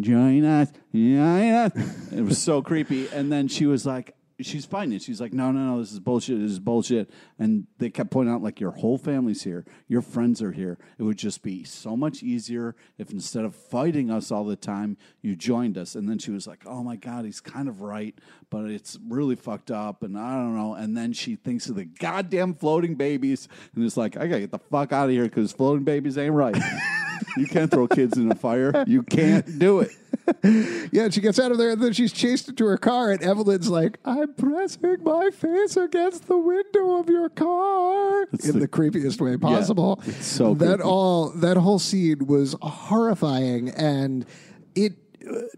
join us, join us. It was so creepy, and then she was like. She's fighting it. She's like, no, no, no, this is bullshit. This is bullshit. And they kept pointing out, like, your whole family's here. Your friends are here. It would just be so much easier if instead of fighting us all the time, you joined us. And then she was like, oh my God, he's kind of right, but it's really fucked up. And I don't know. And then she thinks of the goddamn floating babies and it's like, I got to get the fuck out of here because floating babies ain't right. you can't throw kids in a fire. You can't do it. Yeah, she gets out of there and then she's chased into her car, and Evelyn's like, I'm pressing my face against the window of your car in the, the- creepiest way possible. it's so that creepy. all that whole scene was horrifying and it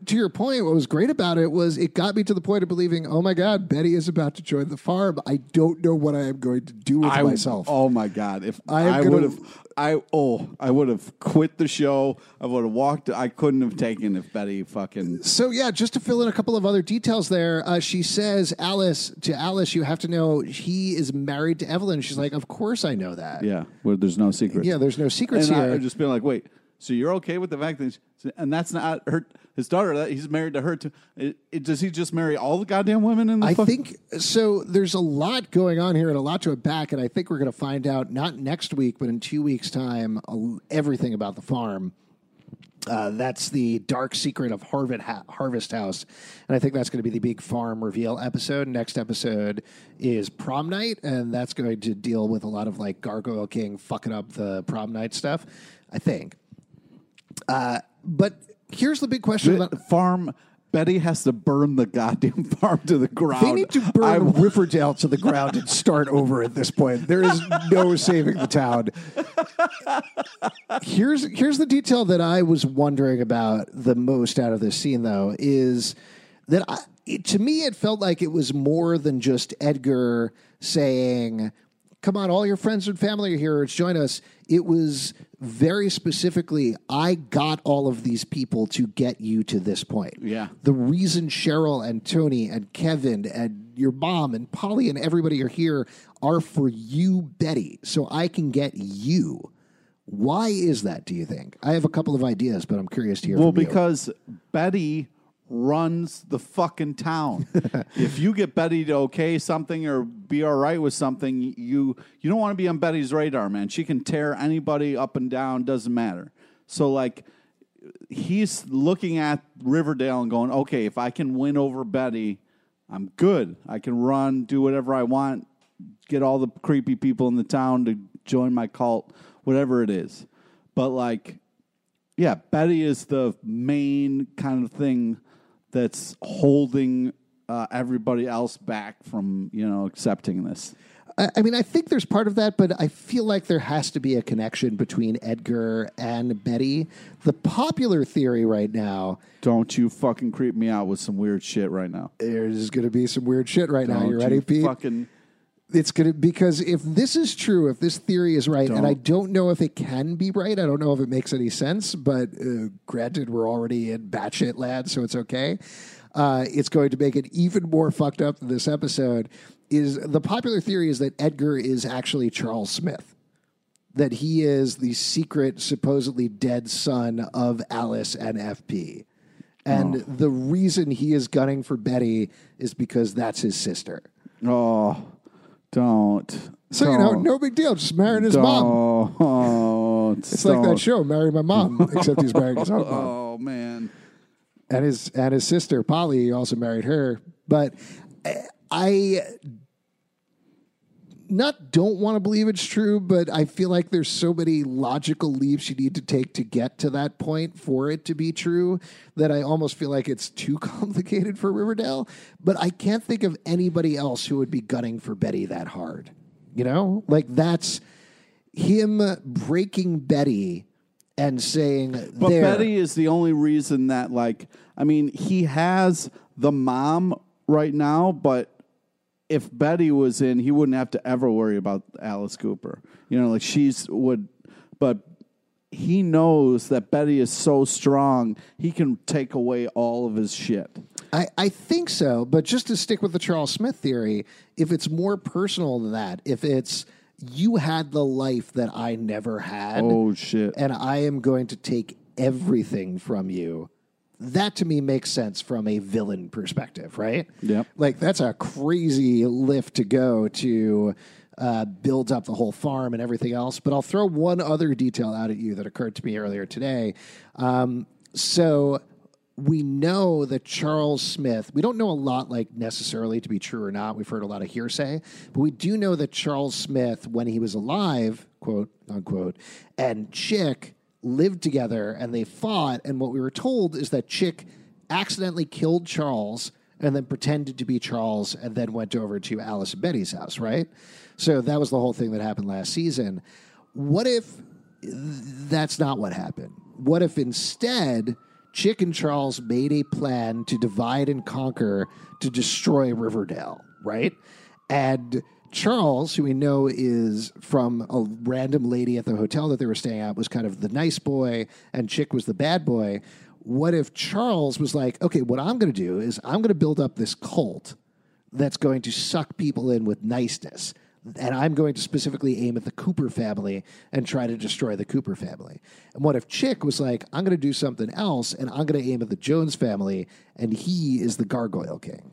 to your point, what was great about it was it got me to the point of believing, oh my God, Betty is about to join the farm. I don't know what I am going to do with I, myself. Oh my god! If I I, would have, I oh, I would have quit the show. I would have walked. I couldn't have taken if Betty fucking. So yeah, just to fill in a couple of other details there, uh, she says Alice to Alice, you have to know he is married to Evelyn. She's like, of course I know that. Yeah, where there's no secret. Yeah, there's no secrets and I, here. I've just been like, wait. So you're okay with the fact that, and that's not her, his daughter. That he's married to her too. It, it, does he just marry all the goddamn women in the? I fuck- think so. There's a lot going on here and a lot to unpack, and I think we're going to find out not next week, but in two weeks' time, everything about the farm. Uh, that's the dark secret of Harvest, ha- Harvest House, and I think that's going to be the big farm reveal episode. Next episode is prom night, and that's going to deal with a lot of like Gargoyle King fucking up the prom night stuff. I think. Uh, but here's the big question: the about, farm. Betty has to burn the goddamn farm to the ground. They need to burn I- Riverdale to the ground and start over at this point. There is no saving the town. Here's here's the detail that I was wondering about the most out of this scene, though, is that I, it, to me it felt like it was more than just Edgar saying, "Come on, all your friends and family are here. Let's join us." It was very specifically, "I got all of these people to get you to this point." Yeah. the reason Cheryl and Tony and Kevin and your mom and Polly and everybody are here are for you, Betty, so I can get you. Why is that, do you think? I have a couple of ideas, but I'm curious to hear Well, from you. because Betty runs the fucking town. if you get Betty to okay something or be all right with something, you you don't want to be on Betty's radar, man. She can tear anybody up and down, doesn't matter. So like he's looking at Riverdale and going, "Okay, if I can win over Betty, I'm good. I can run, do whatever I want, get all the creepy people in the town to join my cult, whatever it is." But like yeah, Betty is the main kind of thing that's holding uh, everybody else back from you know accepting this. I, I mean, I think there's part of that, but I feel like there has to be a connection between Edgar and Betty. The popular theory right now, Don't you fucking creep me out with some weird shit right now. there's going to be some weird shit right now. Don't You ready, Pete? Fucking It's gonna because if this is true, if this theory is right, and. I don't know if it can be right, I don't know if it makes any sense. But uh, granted, we're already in batshit land, so it's okay. Uh, it's going to make it even more fucked up than this episode. Is the popular theory is that Edgar is actually Charles Smith, that he is the secret, supposedly dead son of Alice and FP, and Oh. the reason he is gunning for Betty is because that's his sister. oh, don't. So you know, no big deal. Just marrying his mom. Oh, It's like that show, "Marry My Mom," except he's marrying his own mom, Oh man. and his and his sister Polly also married her. But I not don't want to believe it's true, but I feel like there's so many logical leaps you need to take to get to that point for it to be true that I almost feel like it's too complicated for Riverdale. But I can't think of anybody else who would be gunning for Betty that hard. You know, like that's him breaking Betty and saying, But there. Betty is the only reason that, like, I mean, he has the mom right now, but if Betty was in, he wouldn't have to ever worry about Alice Cooper. You know, like she's would, but he knows that Betty is so strong, he can take away all of his shit. I, I think so, but just to stick with the Charles Smith theory, if it's more personal than that, if it's you had the life that I never had, Oh shit! and I am going to take everything from you, that to me makes sense from a villain perspective, right? Yep. Like that's a crazy lift to go to uh, build up the whole farm and everything else. But I'll throw one other detail out at you that occurred to me earlier today. Um, so we know that Charles Smith, we don't know a lot like necessarily to be true or not. We've heard a lot of hearsay, but we do know that Charles Smith, when he was alive, quote unquote, and Chick lived together and they fought. And what we were told is that Chick accidentally killed Charles and then pretended to be Charles and then went over to Alice and Betty's house, right? So that was the whole thing that happened last season. What if that's not what happened? What if instead Chick and Charles made a plan to divide and conquer to destroy Riverdale, right? And Charles, who we know is from a random lady at the hotel that they were staying at, was kind of the nice boy, and Chick was the bad boy. What if Charles was like, okay, what I'm going to do is I'm going to build up this cult that's going to suck people in with niceness. And I'm going to specifically aim at the Cooper family and try to destroy the Cooper family. And what if Chick was like, I'm going to do something else and I'm going to aim at the Jones family and he is the Gargoyle King?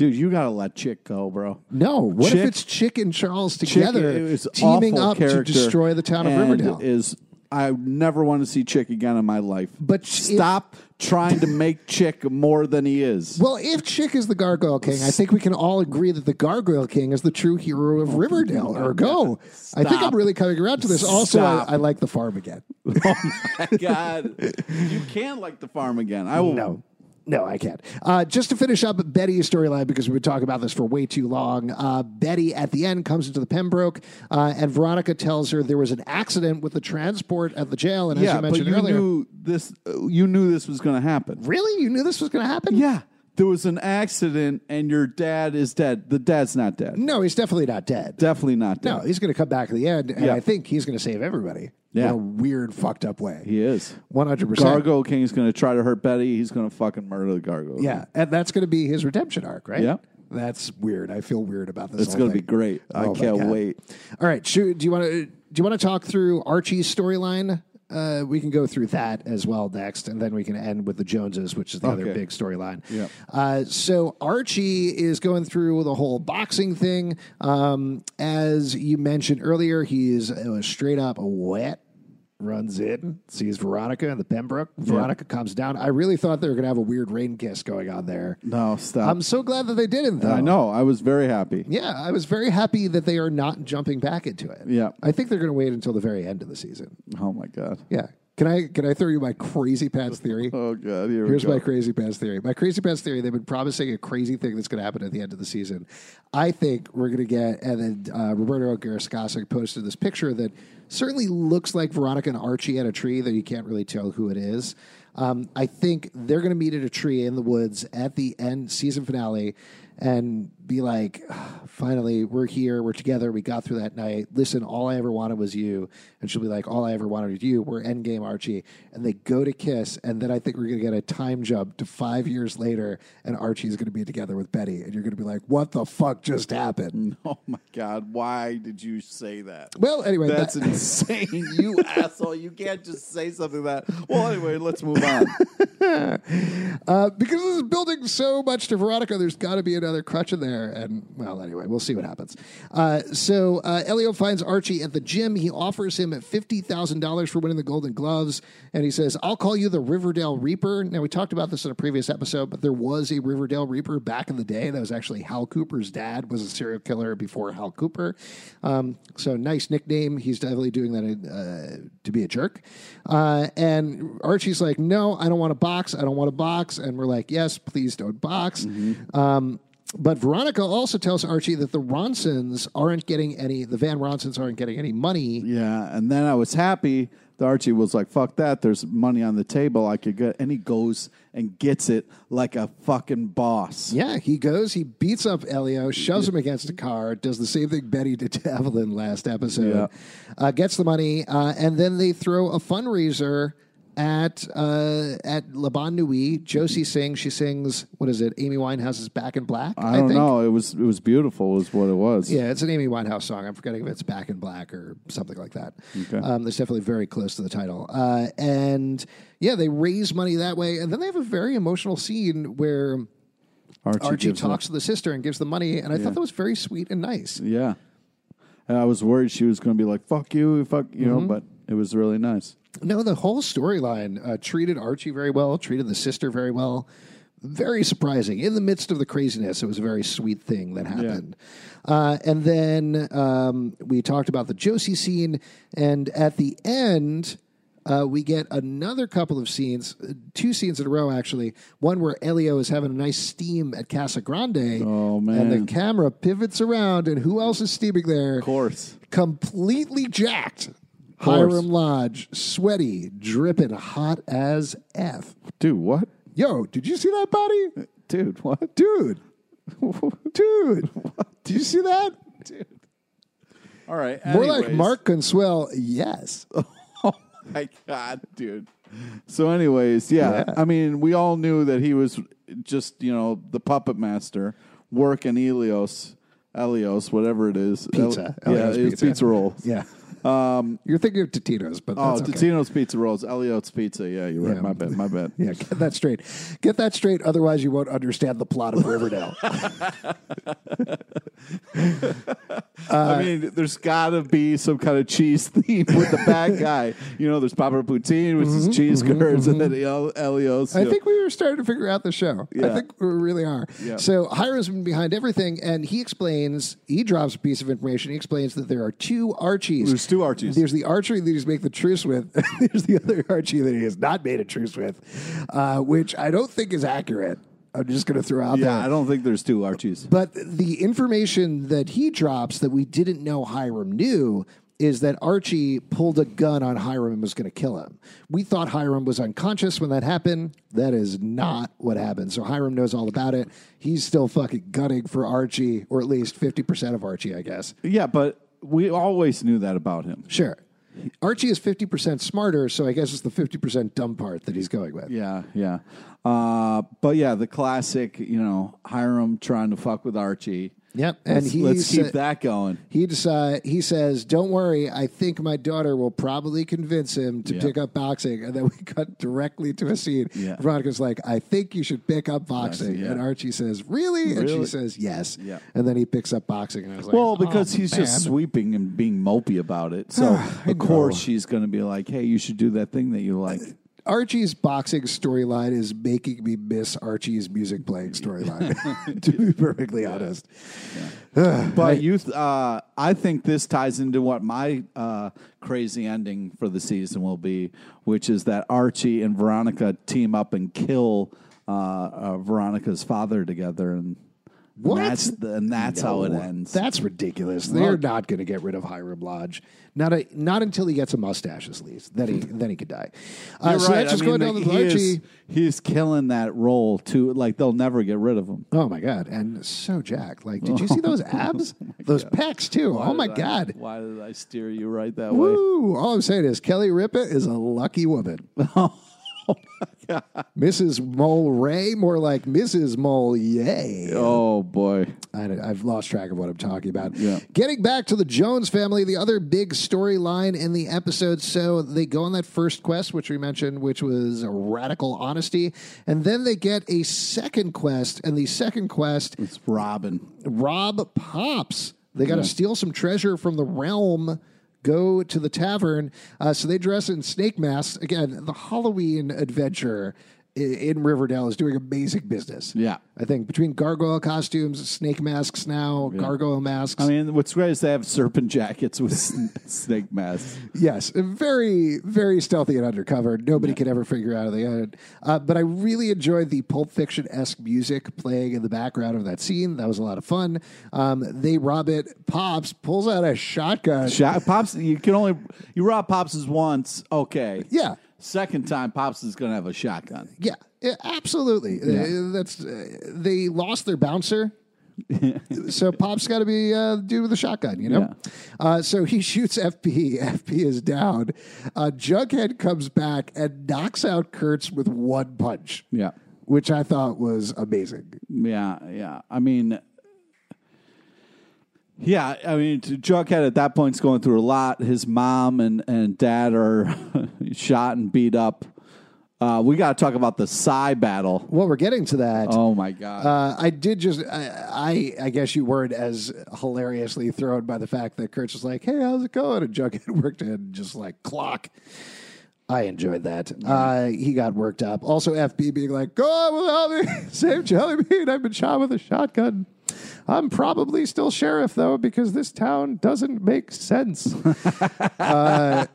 Dude, you gotta let Chick go, bro. No, what Chick- if it's Chick and Charles Chick together is teaming awful up to character destroy the town of and Riverdale? Is I never want to see Chick again in my life. But if- stop trying to make Chick more than he is. well, if Chick is the Gargoyle King, I think we can all agree that the Gargoyle King is the true hero of Riverdale. Or go. I think I'm really coming around to this. Also, I, Stop. I like the farm again. oh my god, you can't like the farm again. I will. No. No, I can't. Uh, just to finish up Betty's storyline, because we've been talking about this for way too long. Uh, Betty, at the end, comes into the Pembroke, uh, and Veronica tells her there was an accident with the transport at the jail. And as Yeah, you but mentioned you earlier, knew this. uh, You knew this was going to happen. really, you knew this was going to happen? Yeah, there was an accident, and your dad is dead. The dad's not dead. No, he's definitely not dead. Definitely not dead. No, he's going to come back at the end, and Yeah. I think he's going to save everybody Yeah. in a weird, fucked up way. he is. One hundred percent. Gargoyle King is going to try to hurt Betty. He's going to fucking murder the Gargoyle. Yeah, and that's going to be his redemption arc, right? Yeah. That's weird. I feel weird about this. It's going to be great. I Oh, my can't God. wait. All right, shoot, do you want to do you want to talk through Archie's storyline? Uh, we can go through that as well next, and then we can end with the Joneses, which is the other big storyline. Yeah. Uh, so Archie is going through the whole boxing thing. Um, as you mentioned earlier, he's straight up wet. Runs in, sees Veronica and the Pembroke. Veronica comes down. I really thought they were going to have a weird rain kiss going on there. No, stop. I'm so glad that they didn't, though. I know. I was very happy. Yeah, I was very happy that they are not jumping back into it. Yeah. I think they're going to wait until the very end of the season. Oh my god. Yeah. Can I can I throw you my crazy pants theory? Oh god. Here Here's we go. my crazy pants theory. My crazy pants theory. They've been promising a crazy thing that's going to happen at the end of the season. I think we're going to get, and then uh, Roberto Aguirre-Sacasa posted this picture that certainly looks like Veronica and Archie at a tree that you can't really tell who it is. Um, I think they're going to meet at a tree in the woods at the end season finale and be like, "Ah, finally, we're here, we're together, we got through that night. Listen, all I ever wanted was you. And she'll be like, all I ever wanted was you. We're endgame Archie. And they go to kiss, and then I think we're going to get a time jump to five years later, and Archie's going to be together with Betty. And you're going to be like, what the fuck just happened? Oh my god. Why did you say that? Well, anyway, That's that- insane, you asshole! You can't just say something like that. Well, anyway, let's move on. Uh, because this is building so much to Veronica, there's got to be another crutch in there. And, well, anyway, we'll see what happens. Uh, so uh, Elio finds Archie at the gym. He offers him $50,000 for winning the Golden Gloves. And he says, I'll call you the Riverdale Reaper. Now, we talked about this in a previous episode, but there was a Riverdale Reaper back in the day. That was actually Hal Cooper's dad, was a serial killer before Hal Cooper. Um, so, nice nickname. He's definitely doing that uh, to be a jerk. Uh, and Archie's like, No, I don't want to box. I don't want to box. And we're like, Yes, please don't box. Um, but Veronica also tells Archie that the Ronsons aren't getting any, the Van Ronsons aren't getting any money. Yeah, and then I was happy. that Archie was like, "Fuck that! There's money on the table. I could get." And he goes and gets it like a fucking boss. Yeah, he goes, he beats up Elio, shoves him against a car, does the same thing Betty did to Evelyn last episode, Yeah. uh, gets the money, uh, and then they throw a fundraiser at uh, at La Bonne Nuit. Josie sings, she sings, what is it, Amy Winehouse's Back in Black? I don't think. know. It was it was beautiful. Was what it was. Yeah, it's an Amy Winehouse song. I'm forgetting if it's Back in Black or something like that. Okay. Um, that's definitely very close to the title. Uh, and yeah, they raise money that way. And then they have a very emotional scene where Archie, Archie talks to the sister and gives the money. And I thought that was very sweet and nice. Yeah, and I was worried she was going to be like, "Fuck you, fuck you," Mm-hmm. know. But it was really nice. No, the whole storyline uh, treated Archie very well, treated the sister very well. Very surprising. In the midst of the craziness, it was a very sweet thing that happened. Uh, and then um, we talked about the Josie scene, and at the end, uh, we get another couple of scenes, two scenes in a row actually. One where Elio is having a nice steam at Casa Grande. Oh, And the camera pivots around, and who else is steaming there? Of course. Completely jacked. Hiram Lodge, sweaty, dripping hot as F. Dude, what? Yo, did you see that body? Dude, what? Dude. Dude. Did you see that? Dude. All right. More like anyways. Mark Consuelos, yes. Oh my god, dude. So, anyways, yeah, Yeah. I mean, we all knew that he was just you know the puppet master working Elios, Elios, whatever it is, Pizza. El- yeah, Elio's it's pizza. pizza roll. Yeah. Um, You're thinking of Totino's, but Oh, that's okay. Totino's pizza rolls, Eliot's pizza. Yeah, you're right. Yeah. My bad. My bad. Yeah, get that straight. Get that straight, otherwise you won't understand the plot of Riverdale. I mean, there's got to be some kind of cheese theme with the bad guy. You know, there's Papa Poutine with his cheese curds, and then El- Elios. Mm-hmm, I you know. think we were starting to figure out the show. I think we really are. Yeah. So Hiram's been behind everything, and he explains, he drops a piece of information. He explains that there are two Archies. There's two Archies. There's the Archie that he's made the truce with. There's the other Archie that he has not made a truce with, uh, which I don't think is accurate. I'm just going to throw out that. yeah, there. I don't think there's two Archies. But the information that he drops that we didn't know Hiram knew is that Archie pulled a gun on Hiram and was going to kill him. We thought Hiram was unconscious when that happened. That is not what happened. So Hiram knows all about it. He's still fucking gunning for Archie, or at least 50% of Archie, I guess. Yeah, but we always knew that about him. Sure. Archie is 50% smarter, so I guess it's the 50% dumb part that he's going with. Yeah, yeah. Uh, but yeah, the classic, you know, Hiram trying to fuck with Archie. Yep. And Let's, he let's keep that going. He decide he says, "Don't worry, I think my daughter will probably convince him to Yeah. pick up boxing." And then we cut directly to a scene. Yeah. Veronica's like, "I think you should pick up boxing," yeah. and Archie says, "Really?" And she Really? says, "Yes." Yeah. And then he picks up boxing, and I was like, Well, oh, because "Oh, he's just man." sweeping and being mopey about it. So, I of course, she's going to be like, hey, you should do that thing that you like. Uh, Archie's boxing storyline is making me miss Archie's music playing storyline. to be perfectly honest, But you, th- uh, I think this ties into what my uh, crazy ending for the season will be, which is that Archie and Veronica team up and kill uh, uh, Veronica's father together, and What? And that's, the, and that's how it ends. That's ridiculous. They're Well- not going to get rid of Hiram Lodge. Not a, not until he gets a mustache, at least. Then he then he could die. Uh, You're so right. that's just I mean, going down he with is, he's killing that role too. Like they'll never get rid of him. Oh my god! And so jacked. Like, did you see those abs? those pecs too. oh my Why I- god! why did I steer you right that way? Woo! All I'm saying is Kelly Ripa is a lucky woman. Mrs. Mole Ray, more like Mrs. Mole Yay. Oh boy. I, I've lost track of what I'm talking about. Yeah. Getting back to the Jones family, the other big storyline in the episode. So they go on that first quest, which we mentioned, which was radical honesty. And then they get a second quest. And the second quest, It's Robin. Rob Pops. They got to steal some treasure from the realm. Go to the tavern. Uh, so they dress in snake masks. Again, the Halloween adventure in Riverdale is doing amazing business. Yeah. I think between gargoyle costumes, snake masks now, gargoyle masks. I mean, what's great is they have serpent jackets with snake masks. yes, very, very stealthy and undercover. Nobody can ever figure out the end. Uh, but I really enjoyed the Pulp Fiction esque music playing in the background of that scene. That was a lot of fun. Um, they rob it. Pops pulls out a shotgun. Shot, Pops, you can only you rob Pops's once. Okay. Yeah. Second time, Pops is going to have a shotgun. Yeah, yeah, absolutely. Uh, that's uh, they lost their bouncer. so Pop's got to be uh, dude with a shotgun, you know. Uh, so he shoots FP. FP is down. Uh, Jughead comes back and knocks out Kurtz with one punch. Yeah. which I thought was amazing. Yeah, yeah. I mean, yeah, I mean, Jughead at that point is going through a lot. His mom and, and dad are shot and beat up. Uh, we got to talk about the sai battle. Well, we're getting to that. Oh my god! Uh, I did just, I, I, I guess you weren't as hilariously thrown by the fact that Kurtz was like, "Hey, how's it going?" and Jughead worked in just like clock. I enjoyed that. Uh, he got worked up. Also, FP being like, "Go on without me, save Jelly Bean. I've been shot with a shotgun. I'm probably still sheriff though because this town doesn't make sense." uh,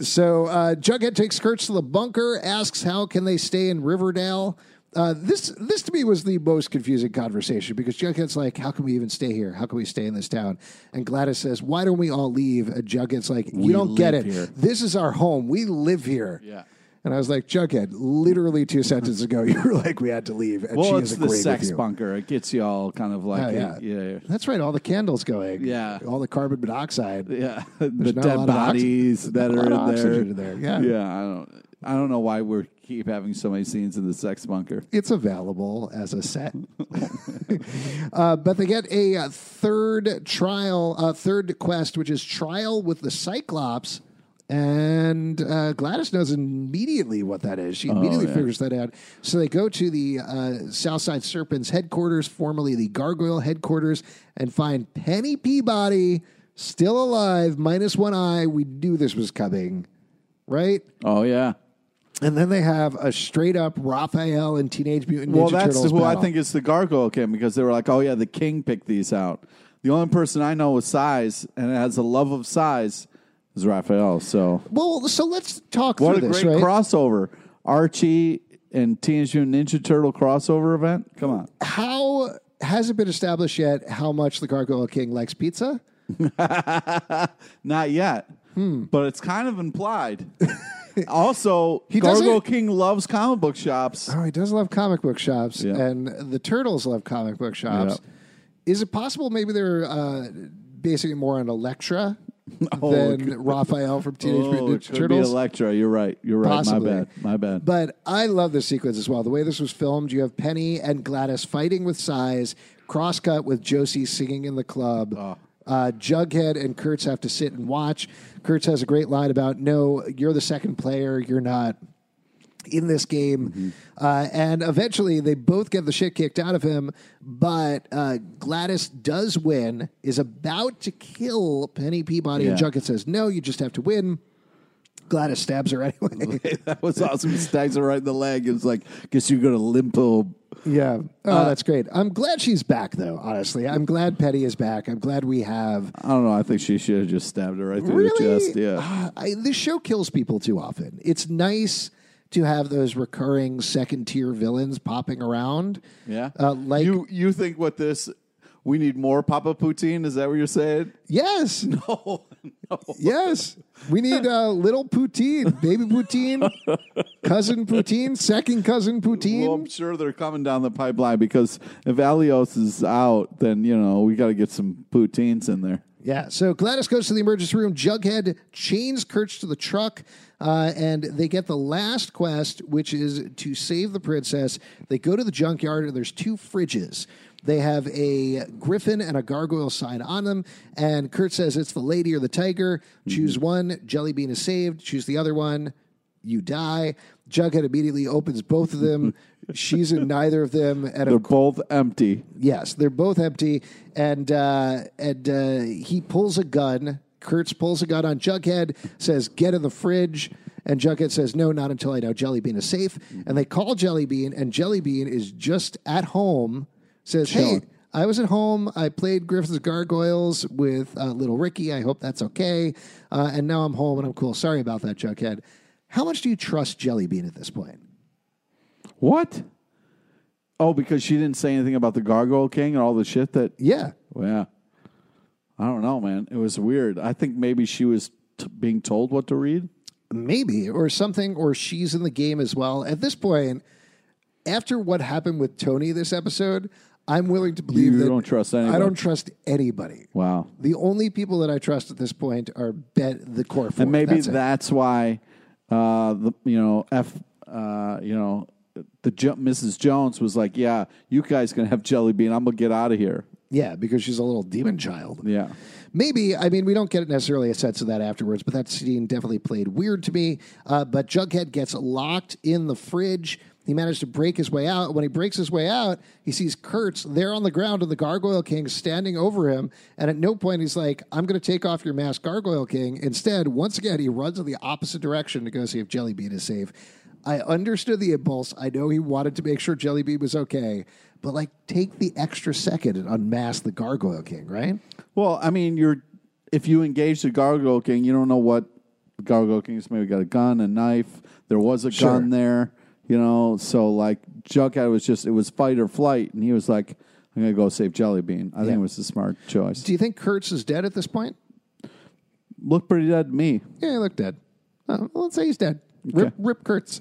So uh, Jughead takes Kurtz to the bunker, asks how can they stay in Riverdale. Uh, this this to me was the most confusing conversation because Jughead's like, "How can we even stay here? How can we stay in this town?" And Gladys says, "Why don't we all leave?" And Jughead's like, "You We don't get it. here." This is our home. We live here." Yeah. And I was like, Jughead, literally two sentences ago, you were like, "We had to leave," and she Well, is it's the sex bunker. It gets you all kind of like, Oh, yeah. yeah, yeah. That's right. All the candles going. Yeah. All the carbon monoxide. Yeah, the dead lot of oxy- bodies that are in there. in there, yeah. yeah. I don't, I don't know why we keep having so many scenes in the sex bunker. It's available as a set. uh, but they get a, uh third trial, a third quest, which is Trial with the Cyclops. And uh, Gladys knows immediately what that is. She immediately yeah. figures that out. So they go to the uh, Southside Serpents headquarters, formerly the Gargoyle headquarters, and find Penny Peabody still alive, minus one eye. We knew this was coming, right? Oh yeah. And then they have a straight up Raphael and Teenage Mutant Ninja Well, that's Turtles who I think is the Gargoyle King because they were like, oh yeah, the King picked these out. The only person I know with sais and has a love of sais is Raphael. So Well, so let's talk what a this, great right? crossover, Archie and Teenage Mutant Ninja Turtle crossover event. Come on. how has it been established yet how much the Gargoyle King likes pizza? Not yet, Hmm. but it's kind of implied. also, He Gargoyle King loves comic book shops. Oh, he does love comic book shops, Yeah. and the turtles love comic book shops. Is it possible maybe they're uh, basing it more on Elektra Oh, than Raphael from Teenage Oh, Mutant it Ninja could Turtles? be Elektra. You're right. You're right. Possibly. My bad. My bad. But I love this sequence as well. The way this was filmed, you have Penny and Gladys fighting with sais, crosscut with Josie singing in the club. Oh. Uh, Jughead and Kurtz have to sit and watch. Kurtz has a great line about, no, you're the second player. You're not in this game. Mm-hmm. Uh, and eventually they both get the shit kicked out of him. But uh, Gladys does win, is about to kill Penny Peabody. And Jughead says, no, you just have to win. Gladys stabs her anyway. that was awesome. He Stags her right in the leg. It was like, guess you're gonna limpo. Yeah. Oh, Uh, that's great. I'm glad she's back, though, honestly. I'm glad Penny is back. I'm glad we have. I don't know. I think she should have just stabbed her right through Really? the chest. Yeah. Ah, I, this show kills people too often. It's nice to have those recurring second tier villains popping around. Yeah. Uh, like, you, you think what this? We need more Papa Poutine. Is that what you're saying? yes. Oh no. Yes. We need uh, little Poutine, baby Poutine, cousin Poutine, second cousin Poutine. Well, I'm sure they're coming down the pipeline because if Alios is out, then you know we got to get some poutines in there. Yeah, so Gladys goes to the emergency room. Jughead chains Kurtz to the truck, uh, and they get the last quest, which is to save the princess. They go to the junkyard, and there's two fridges. They have a griffin and a gargoyle sign on them, and Kurt says it's the lady or the tiger. Choose one. Jelly bean is saved. Choose the other one. You die. Jughead immediately opens both of them. She's in neither of them, and They're of both empty. Yes, they're both empty, and uh, and uh, he pulls a gun. Kurtz pulls a gun on Jughead, says, "Get in the fridge." And Jughead says, "No, not until I know Jellybean is safe." And they call Jellybean, and Jellybean is just at home. Says, "Hey, Chilling. I was at home. I played Griffith's Gargoyles with uh, little Ricky. I hope that's okay. Uh, and now I'm home and I'm cool. Sorry about that, Jughead. How much do you trust Jellybean at this point? What? Oh, because she didn't say anything about the Gargoyle King and all the shit that. Yeah, Well, yeah. I don't know, man. It was weird. I think maybe she was t- being told what to read. Maybe, or something, or she's in the game as well. At this point, after what happened with Tony this episode, I'm willing to believe You that don't trust anybody. I don't trust anybody. Wow. The only people that I trust at this point are bet the core four. And maybe That's that's why, uh, the you know F, uh, you know, the Mrs. Jones was like, "Yeah, you guys gonna have Jelly Bean. I'm gonna get out of here." Yeah, because she's a little demon child. Yeah. Maybe, I mean, we don't get necessarily a sense of that afterwards, but that scene definitely played weird to me. Uh, but Jughead gets locked in the fridge. He managed to break his way out. When he breaks his way out, he sees Kurtz there on the ground and the Gargoyle King standing over him. And at no point he's like, I'm going to take off your mask, Gargoyle King. Instead, once again, he runs in the opposite direction to go see if Jellybean is safe. I understood the impulse. I know he wanted to make sure Jellybean was okay, but like, take the extra second and unmask the Gargoyle King, right? Well, I mean, you're if you engage the Gargoyle King, you don't know what Gargoyle King's maybe got a gun, a knife. There was a Sure. gun there, you know. So like Jughead was just it was fight or flight, and he was like, "I'm gonna go save Jellybean." I think it was a smart choice. Do you think Kurtz is dead at this point? Looked pretty dead to me. Yeah, he looked dead. Uh, let's say he's dead. Rip, Rip Kurtz.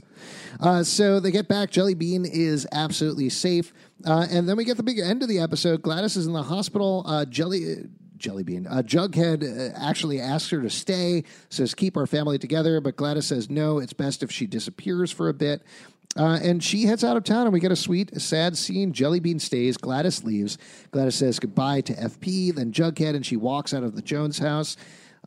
Uh, so they get back. Jelly Bean is absolutely safe. Uh, and then we get the big end of the episode. Gladys is in the hospital. Uh, Jelly. Jelly Bean. Uh, Jughead uh, actually asks her to stay, says, keep our family together. But Gladys says, no, it's best if she disappears for a bit. Uh, and she heads out of town, and we get a sweet, sad scene. Jellybean stays. Gladys leaves. Gladys says goodbye to FP, then Jughead, and she walks out of the Jones house.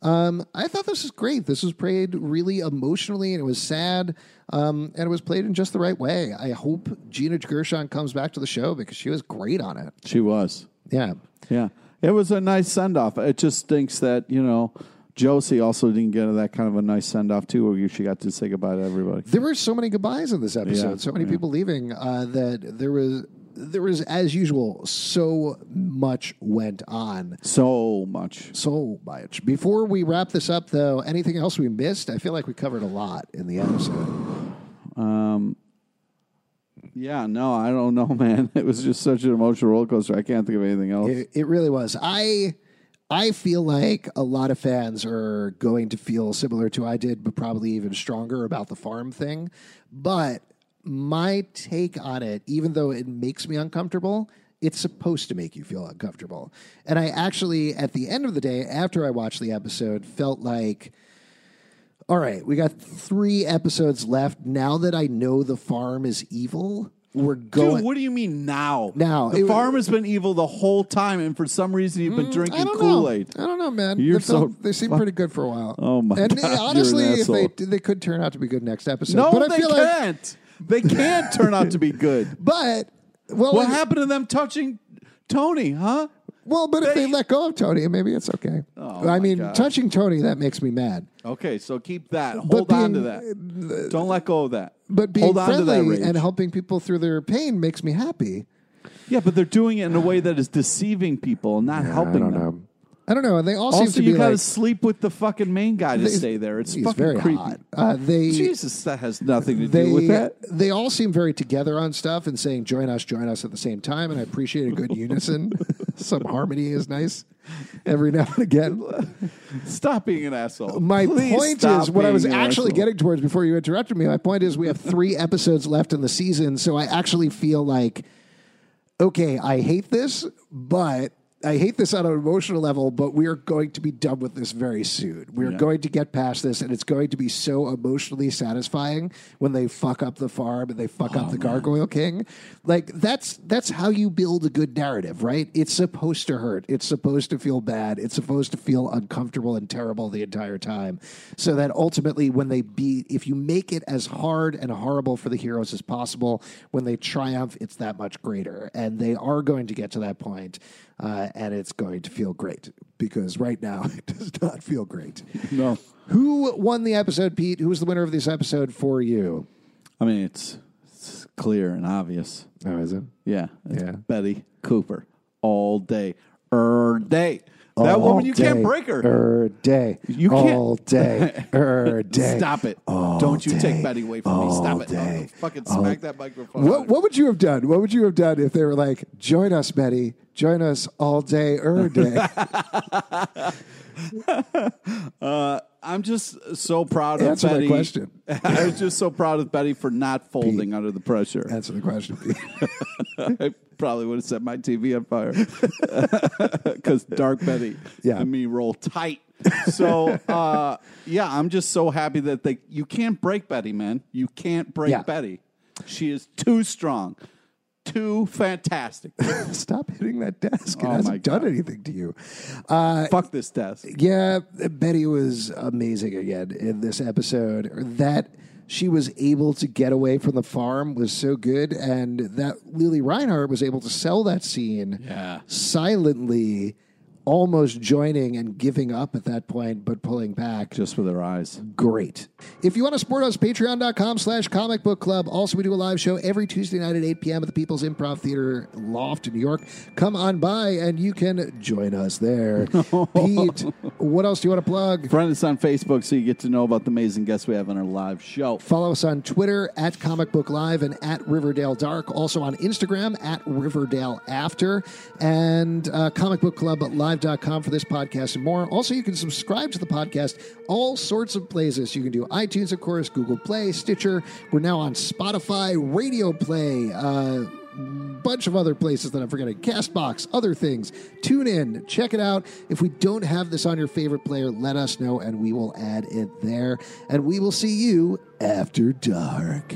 Um, I thought this was great. This was played really emotionally, and it was sad, um, and it was played in just the right way. I hope Gina Gershon comes back to the show because she was great on it. She was. Yeah. Yeah, it was a nice send off. It just stinks that you know Josie also didn't get that kind of a nice send off too, where she got to say goodbye to everybody. There were so many goodbyes in this episode, Yeah, so many yeah. people leaving uh, that there was there was as usual so much went on. So much. So much. Before we wrap this up, though, anything else we missed? I feel like we covered a lot in the episode. Um, Yeah, no, I don't know, man. It was just such an emotional roller coaster. I can't think of anything else. It, it really was. I I feel like a lot of fans are going to feel similar to I did, but probably even stronger about the farm thing. But my take on it, even though it makes me uncomfortable, it's supposed to make you feel uncomfortable. And I actually, at the end of the day, after I watched the episode, felt like. All right, we got three episodes left. Now that I know the farm is evil, we're going. Dude, what do you mean now? Now, the it- farm has been evil the whole time, and for some reason you've been mm, I drinking Kool Aid. I don't know, man. You're they, felt- so they seem pretty good for a while. Oh, my and God, you're an honestly, if they they could turn out to be good next episode. No, but I they feel like, can't. They can't turn out to be good. but well, What if- happened to them touching Tony? Huh? well, but if They- they let go of Tony, maybe it's okay. Oh, I my mean, God. touching Tony that makes me mad. Okay, so keep that. Hold on to that. Don't let go of that. But being Hold on to that friendly rage. and helping people through their pain makes me happy. yeah, but they're doing it in a way that is deceiving people and not helping them. I don't know. And they all seem Also, to you be got to like sleep with the fucking main guy to they- stay there. It's he's fucking very creepy. hot. Uh, they Jesus, that has nothing to they do with that. they all seem very together on stuff and saying join us join us at the same time and i appreciate a good unison some harmony is nice every now and again Stop being an asshole. my Please point stop is what i was being an actually asshole. getting towards before you interrupted me my point is we have three episodes left in the season so i actually feel like okay i hate this but I hate this on an emotional level, but we are going to be done with this very soon. We're Yeah. going to get past this, and it's going to be so emotionally satisfying when they fuck up the farm and they fuck Oh, up the Gargoyle King. Like that's that's how you build a good narrative, right? It's supposed to hurt. It's supposed to feel bad. It's supposed to feel uncomfortable and terrible the entire time, so that ultimately, when they beat, if you make it as hard and horrible for the heroes as possible, when they triumph, it's that much greater, and they are going to get to that point uh, and it's going to feel great because right now it does not feel great. No. Who won the episode, Pete? Who was the winner of this episode for you? I mean, it's, it's clear and obvious. Oh, is it? Yeah. It's Yeah. Betty Cooper all day. Er day. That woman, you can't break her. Er day. You can't- All day. Er day. Stop it. All Don't you day. take Betty away from me. Stop All it. day. I'll fucking smack that microphone. What, what would you have done? What would you have done if they were like, join us, Betty. Join us all day, er day. I'm just so proud Answer of my Betty. question. I was just so proud of Betty for not folding under the pressure. Answer the question, Pete. I probably would have set my TV on fire because Dark Betty Yeah. and me roll tight. So uh, yeah, I'm just so happy that they you can't break Betty, man. You can't break Yeah. Betty. She is too strong, too fantastic. Stop hitting that desk. It Oh, my hasn't done anything to you. Uh, Fuck this desk. Yeah, Betty was amazing again in this episode. That she was able to get away from the farm was so good, and that Lili Reinhart was able to sell that scene Yeah. silently almost joining and giving up at that point, but pulling back. Just with their eyes. Great. If you want to support us, patreon.com slash comic book club. Also, we do a live show every Tuesday night at 8 p.m. at the People's Improv Theater Loft in New York. Come on by and you can join us there. Pete, what else do you want to plug? Friend us on Facebook so you get to know about the amazing guests we have on our live show. Follow us on Twitter at Comic Book Live and at Riverdale Dark. Also on Instagram at Riverdale After and uh, comicbookclublive.com for this podcast and more. Also, you can subscribe to the podcast all sorts of places. You can do iTunes, of course, Google Play, Stitcher. We're now on Spotify, Radio Play. Uh, bunch of other places that I'm forgetting. Castbox, other things. Tune in, check it out. If we don't have this on your favorite player, let us know and we will add it there. And we will see you after dark.